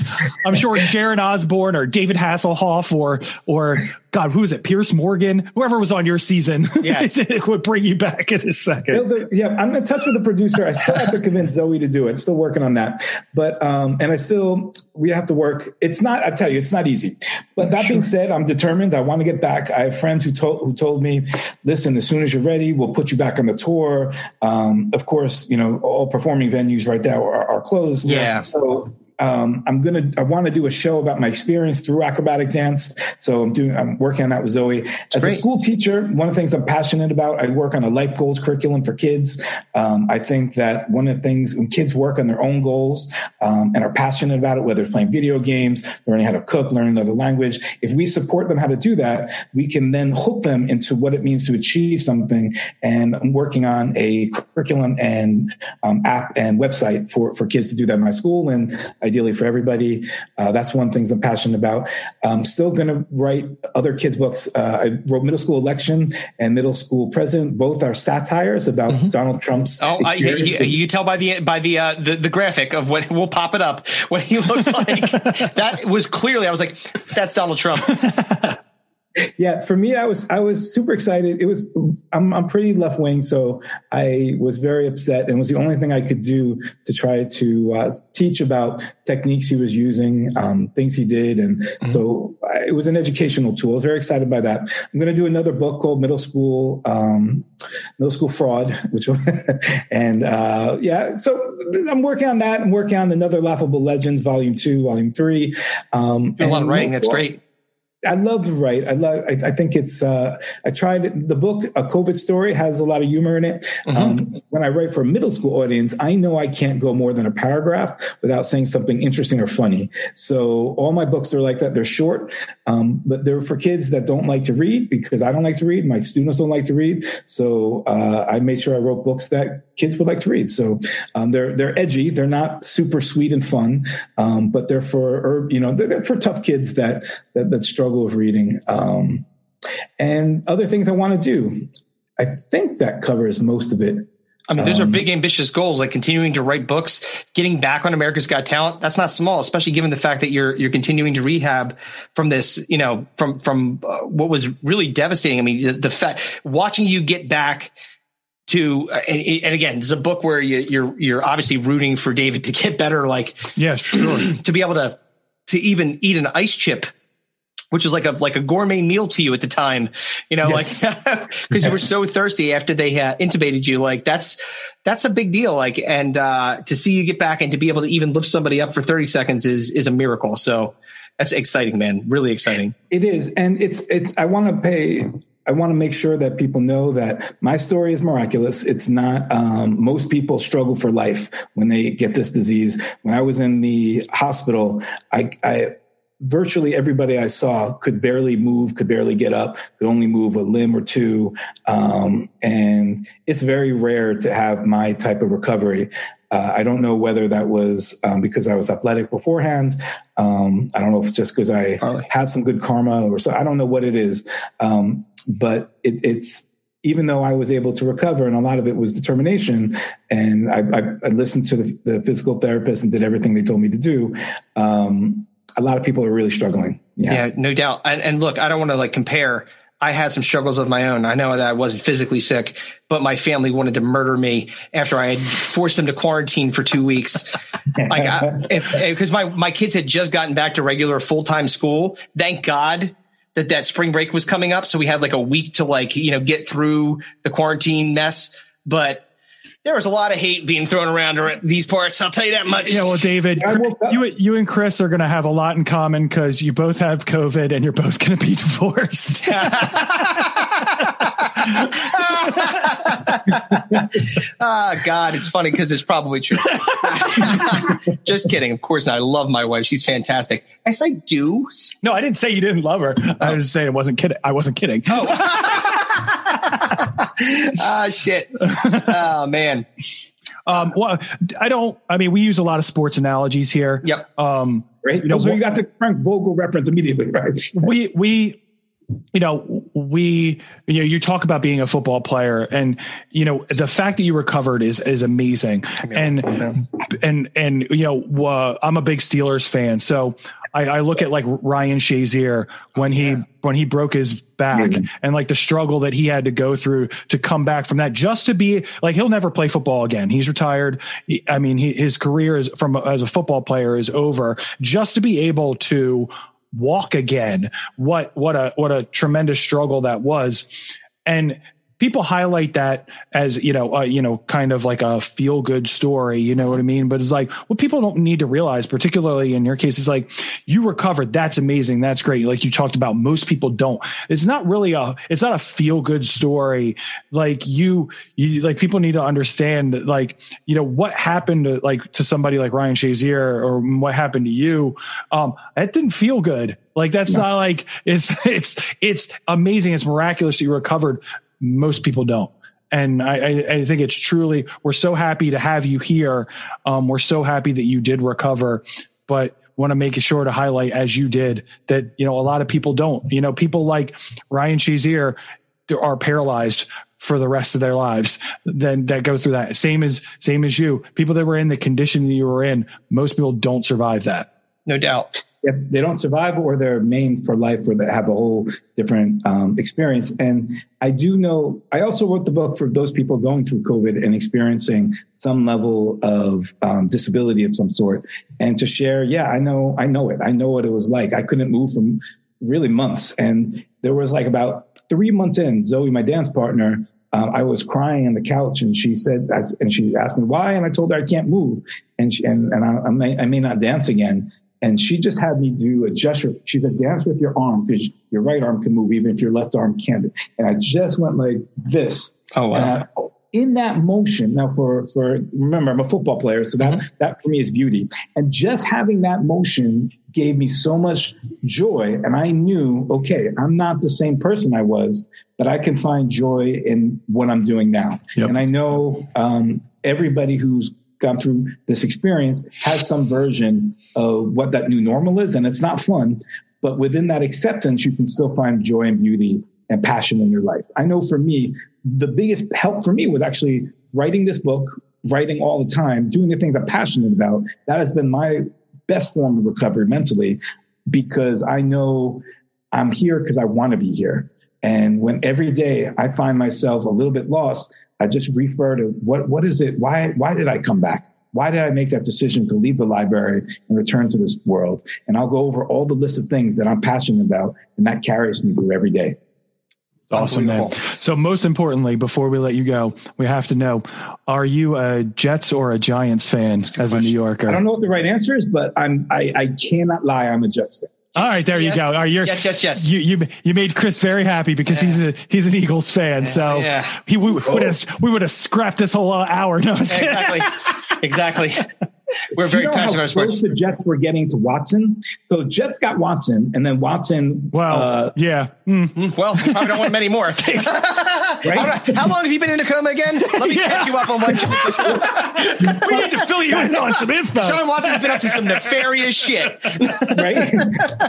I'm sure Sharon Osbourne or David Hasselhoff or or God, who is it? Piers Morgan, whoever was on your season, yes. would bring you back in a second. Yeah, I'm in touch with the producer. I still have to convince Zoe to do it. I'm still working on that, but um, and I still we have to work. It's not. I tell you, it's not easy. But that sure. being said, I'm determined. I want to get back. I have friends who told who told me, listen, as soon as you're ready, we'll put you back on the tour. Um, of course, you know all performing venues right now are, are closed. Yeah. So um, I'm gonna I want to do a show about my experience through acrobatic dance. So I'm doing I'm working on that with Zoe. That's As great. a school teacher, one of the things I'm passionate about, I work on a life goals curriculum for kids. Um, I think that one of the things when kids work on their own goals um, and are passionate about it, whether it's playing video games, learning how to cook, learning another language, if we support them how to do that, we can then hook them into what it means to achieve something. And I'm working on a curriculum and um, app and website for for kids to do that in my school and. I ideally for everybody. Uh, that's one thing I'm passionate about. I'm still going to write other kids' books. Uh, I wrote Middle School Election and Middle School President. Both are satires about mm-hmm. Donald Trump's. Oh, you, you, you, tell by the by the, uh, the the graphic of what we'll pop it up what he looks like. that was clearly. I was like, that's Donald Trump. yeah, for me, I was I was super excited. It was I'm I'm pretty left wing, so I was very upset, and was the only thing I could do to try to uh, teach about techniques he was using, um, things he did, and mm-hmm. so I, it was an educational tool. I was very excited by that. I'm going to do another book called Middle School um, Middle School Fraud, which and uh, yeah, so I'm working on that. I'm working on another Laughable Legends, Volume Two, Volume Three. Um, a lot of writing. That's great. I love to write. I love. I, I think it's. Uh, I tried the book. A COVID story has a lot of humor in it. Mm-hmm. Um, when I write for a middle school audience, I know I can't go more than a paragraph without saying something interesting or funny. So all my books are like that. They're short, um, but they're for kids that don't like to read because I don't like to read. My students don't like to read. So uh, I made sure I wrote books that kids would like to read. So um, they're they're edgy. They're not super sweet and fun, um, but they're for or, you know they're, they're for tough kids that that, that struggle struggle with reading. Um, and other things I want to do. I think that covers most of it. I mean, those um, are big, ambitious goals, like continuing to write books, getting back on America's Got Talent. That's not small, especially given the fact that you're you're continuing to rehab from this. You know, from from uh, what was really devastating. I mean, the, the fact watching you get back to, uh, and, and, again, it's a book where you, you're you're obviously rooting for David to get better. Like, yeah, sure, to be able to to even eat an ice chip which was like a like a gourmet meal to you at the time, you know, yes. like because yes. you were so thirsty after they uh, intubated you. Like that's that's a big deal. Like and uh, to see you get back and to be able to even lift somebody up for thirty seconds is is a miracle. So that's exciting, man. Really exciting. It is, and it's it's. I want to pay. I want to make sure that people know that my story is miraculous. It's not. Um, most people struggle for life when they get this disease. When I was in the hospital, I, I virtually everybody I saw could barely move, could barely get up, could only move a limb or two. Um, and it's very rare to have my type of recovery. Uh, I don't know whether that was um, because I was athletic beforehand. Um, I don't know if it's just because I had some good karma or so. I don't know what it is. Um, but it, it's, even though I was able to recover, and a lot of it was determination, and I, I, I listened to the, the, physical therapist and did everything they told me to do. Um, a lot of people are really struggling. Yeah, yeah no doubt. And, and look, I don't want to like compare. I had some struggles of my own. I know that I wasn't physically sick, but my family wanted to murder me after I had forced them to quarantine for two weeks. like, eh, because my my kids had just gotten back to regular full time school. Thank God that that spring break was coming up, so we had like a week to like you know get through the quarantine mess. But there was a lot of hate being thrown around these parts. I'll tell you that much. Yeah, well, David, you you and Chris are going to have a lot in common because you both have COVID and you're both going to be divorced. ah, God, it's funny because it's probably true. Just kidding. Of course, I love my wife. She's fantastic. I say do. No, I didn't say you didn't love her. Oh. I was saying it wasn't kidding. I wasn't kidding. Oh. ah, shit. Oh, man. Um, well, I don't. I mean, we use a lot of sports analogies here. Yep. Um, right. You know, so you got the Frank Vogel reference immediately, right? We we you know, we, you know, you talk about being a football player and, you know, the fact that you recovered is, is amazing. And, and, and, you know, uh, I'm a big Steelers fan. So I, I, look at like Ryan Shazier when he, yeah. when he broke his back mm-hmm. and like the struggle that he had to go through to come back from that just to be like, he'll never play football again. He's retired. I mean, he, his career is from as a football player is over just to be able to, walk again. What what a what a tremendous struggle that was. And people highlight that as you know uh, you know kind of like a feel good story you know what i mean? But it's like what people don't need to realize particularly in your case is like you recovered. That's amazing. That's great. Like you talked about most people don't. It's not really a it's not a feel good story. Like you you like people need to understand like you know what happened to like to somebody like ryan shazier or what happened to you um that didn't feel good. Like that's no. not like it's it's it's amazing. It's miraculous you recovered most people don't. And I, I, think it's truly, we're so happy to have you here. Um, we're so happy that you did recover, but want to make sure to highlight as you did that, you know, a lot of people don't, you know, people like Ryan Shazier are paralyzed for the rest of their lives then that go through that. Same as same as you. People that were in the condition that you were in most people don't survive that. No doubt if they don't survive or they're maimed for life or they have a whole different um, experience. And I do know, I also wrote the book for those people going through COVID and experiencing some level of um, disability of some sort. And to share, yeah, I know, I know it. I know what it was like. I couldn't move from really months. And there was like about three months in, Zoe, my dance partner, uh, I was crying on the couch and she said, and she asked me why. And I told her I can't move. And she, and, and I, I, may, I may not dance again. And she just had me do a gesture. She said, dance with your arm because your right arm can move even if your left arm can't. And I just went like this. Oh, wow. I, in that motion, now for, for, remember, I'm a football player. So that, mm-hmm. that for me is beauty. And just having that motion gave me so much joy. And I knew, okay, I'm not the same person I was, but I can find joy in what I'm doing now. Yep. And I know, um, everybody who's gone through this experience has some version of what that new normal is. And it's not fun, but within that acceptance, you can still find joy and beauty and passion in your life. I know for me, the biggest help for me was actually writing this book, writing all the time, doing the things I'm passionate about. That has been my best form of recovery mentally because I know I'm here because I want to be here. And when every day I find myself a little bit lost, I just refer to what what is it? Why why did I come back? Why did I make that decision to leave the library and return to this world? And I'll go over all the list of things that I'm passionate about, and that carries me through every day. Awesome, man. So, most importantly, before we let you go, we have to know: Are you a Jets or a Giants fan as question. a New Yorker? I don't know what the right answer is, but I'm. I, I cannot lie. I'm a Jets fan. All right, there yes. you go. Are you yes, yes, yes. You you you made Chris very happy because yeah. he's a he's an Eagles fan. Yeah, so yeah. he we would have we would have scrapped this whole uh, hour. No, exactly, exactly. We're very you know passionate about sports. The Jets were getting to Watson. So Jets got Watson, and then Watson. Well, uh, yeah. Mm. Well, you probably don't want many more. right? how, how, long have you been in Tacoma again? Let me yeah. catch you up on one. we need to fill you in on some info. Sean Watson's been up to some nefarious shit. right?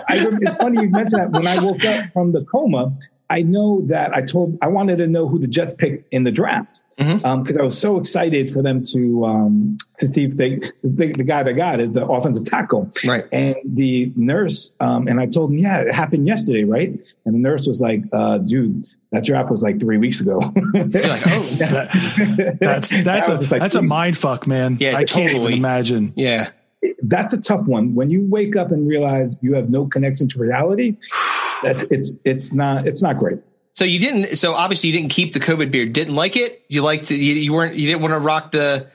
I, it's funny you mentioned that. When I woke up from the coma, I know that I told I wanted to know who the Jets picked in the draft because mm-hmm. um, I was so excited for them to um, to see if they the, the, guy they got is the offensive tackle, right? And the nurse um, and I told him, yeah, it happened yesterday, right? And the nurse was like, uh, dude. That draft was like three weeks ago. like, oh, that, that's that's a like, that's a mind fuck, man. Yeah, I can't even imagine. Yeah, that's a tough one. When you wake up and realize you have no connection to reality, that's it's it's not it's not great. So you didn't. So obviously you didn't keep the COVID beard. Didn't like it. You liked. You, you weren't. You didn't want to rock the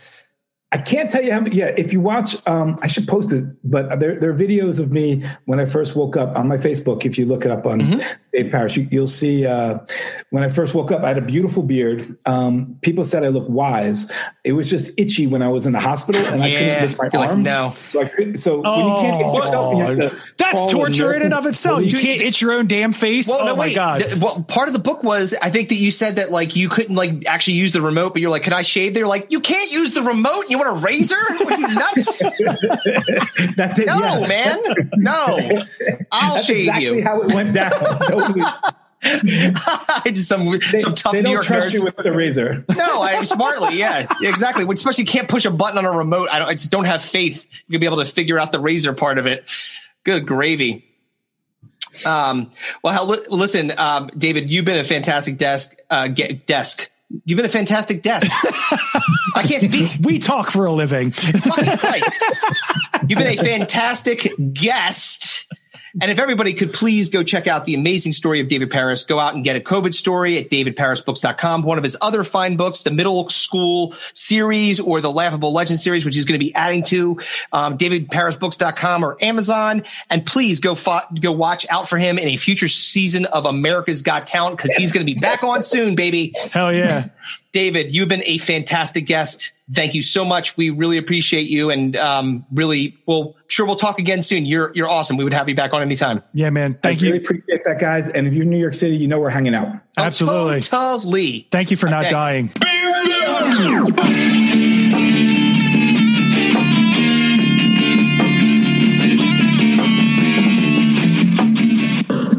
I can't tell you how many. Yeah, if you watch, um, I should post it, but there, there are videos of me when I first woke up on my Facebook. If you look it up on mm-hmm. Dave Parrish, you, will see uh, when I first woke up, I had a beautiful beard. Um, people said I looked wise. It was just itchy when I was in the hospital, and yeah. I couldn't lift my You're arms. Like, no. So I could, So oh, when you can't get yourself, you have to that's torture in and of itself. You, you can't itch your own damn face. Well, oh no, my wait. god. well, part of the book was I think that you said that like you couldn't like actually use the remote, but you're like, "Can I shave?" They're like, "You can't use the remote. You want a razor? What are you nuts?" That's it, no, yeah. man. No, I'll That's shave exactly you. How it went down. totally. just some they, some tough they New York trust you with the razor. no, I smartly, yeah, exactly. Especially you can't push a button on a remote. I, don't, I just don't have faith you'll be able to figure out the razor part of it. Good gravy. Um, well, listen, um, David, you've been a fantastic desk, uh, get, desk. You've been a fantastic guest. I can't speak. We talk for a living. You've been a fantastic guest. And if everybody could please go check out the amazing story of David Parris, go out and get a COVID story at davidparrisbooks.com. One of his other fine books, the middle school series or the laughable legend series, which he's going to be adding to um, davidparrisbooks.com or Amazon. And please go fo- go watch out for him in a future season of America's Got Talent because he's going to be back on soon, baby. Hell yeah. David, you've been a fantastic guest. Thank you so much. We really appreciate you, and um, really, well, sure, we'll talk again soon. You're you're awesome. We would have you back on anytime. Yeah, man. Thank I you. Really appreciate that, guys. And if you're in New York City, you know we're hanging out. Absolutely. Totally. Thank you for not dying.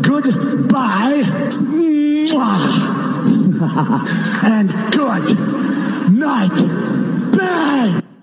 Goodbye. and good night. Bang!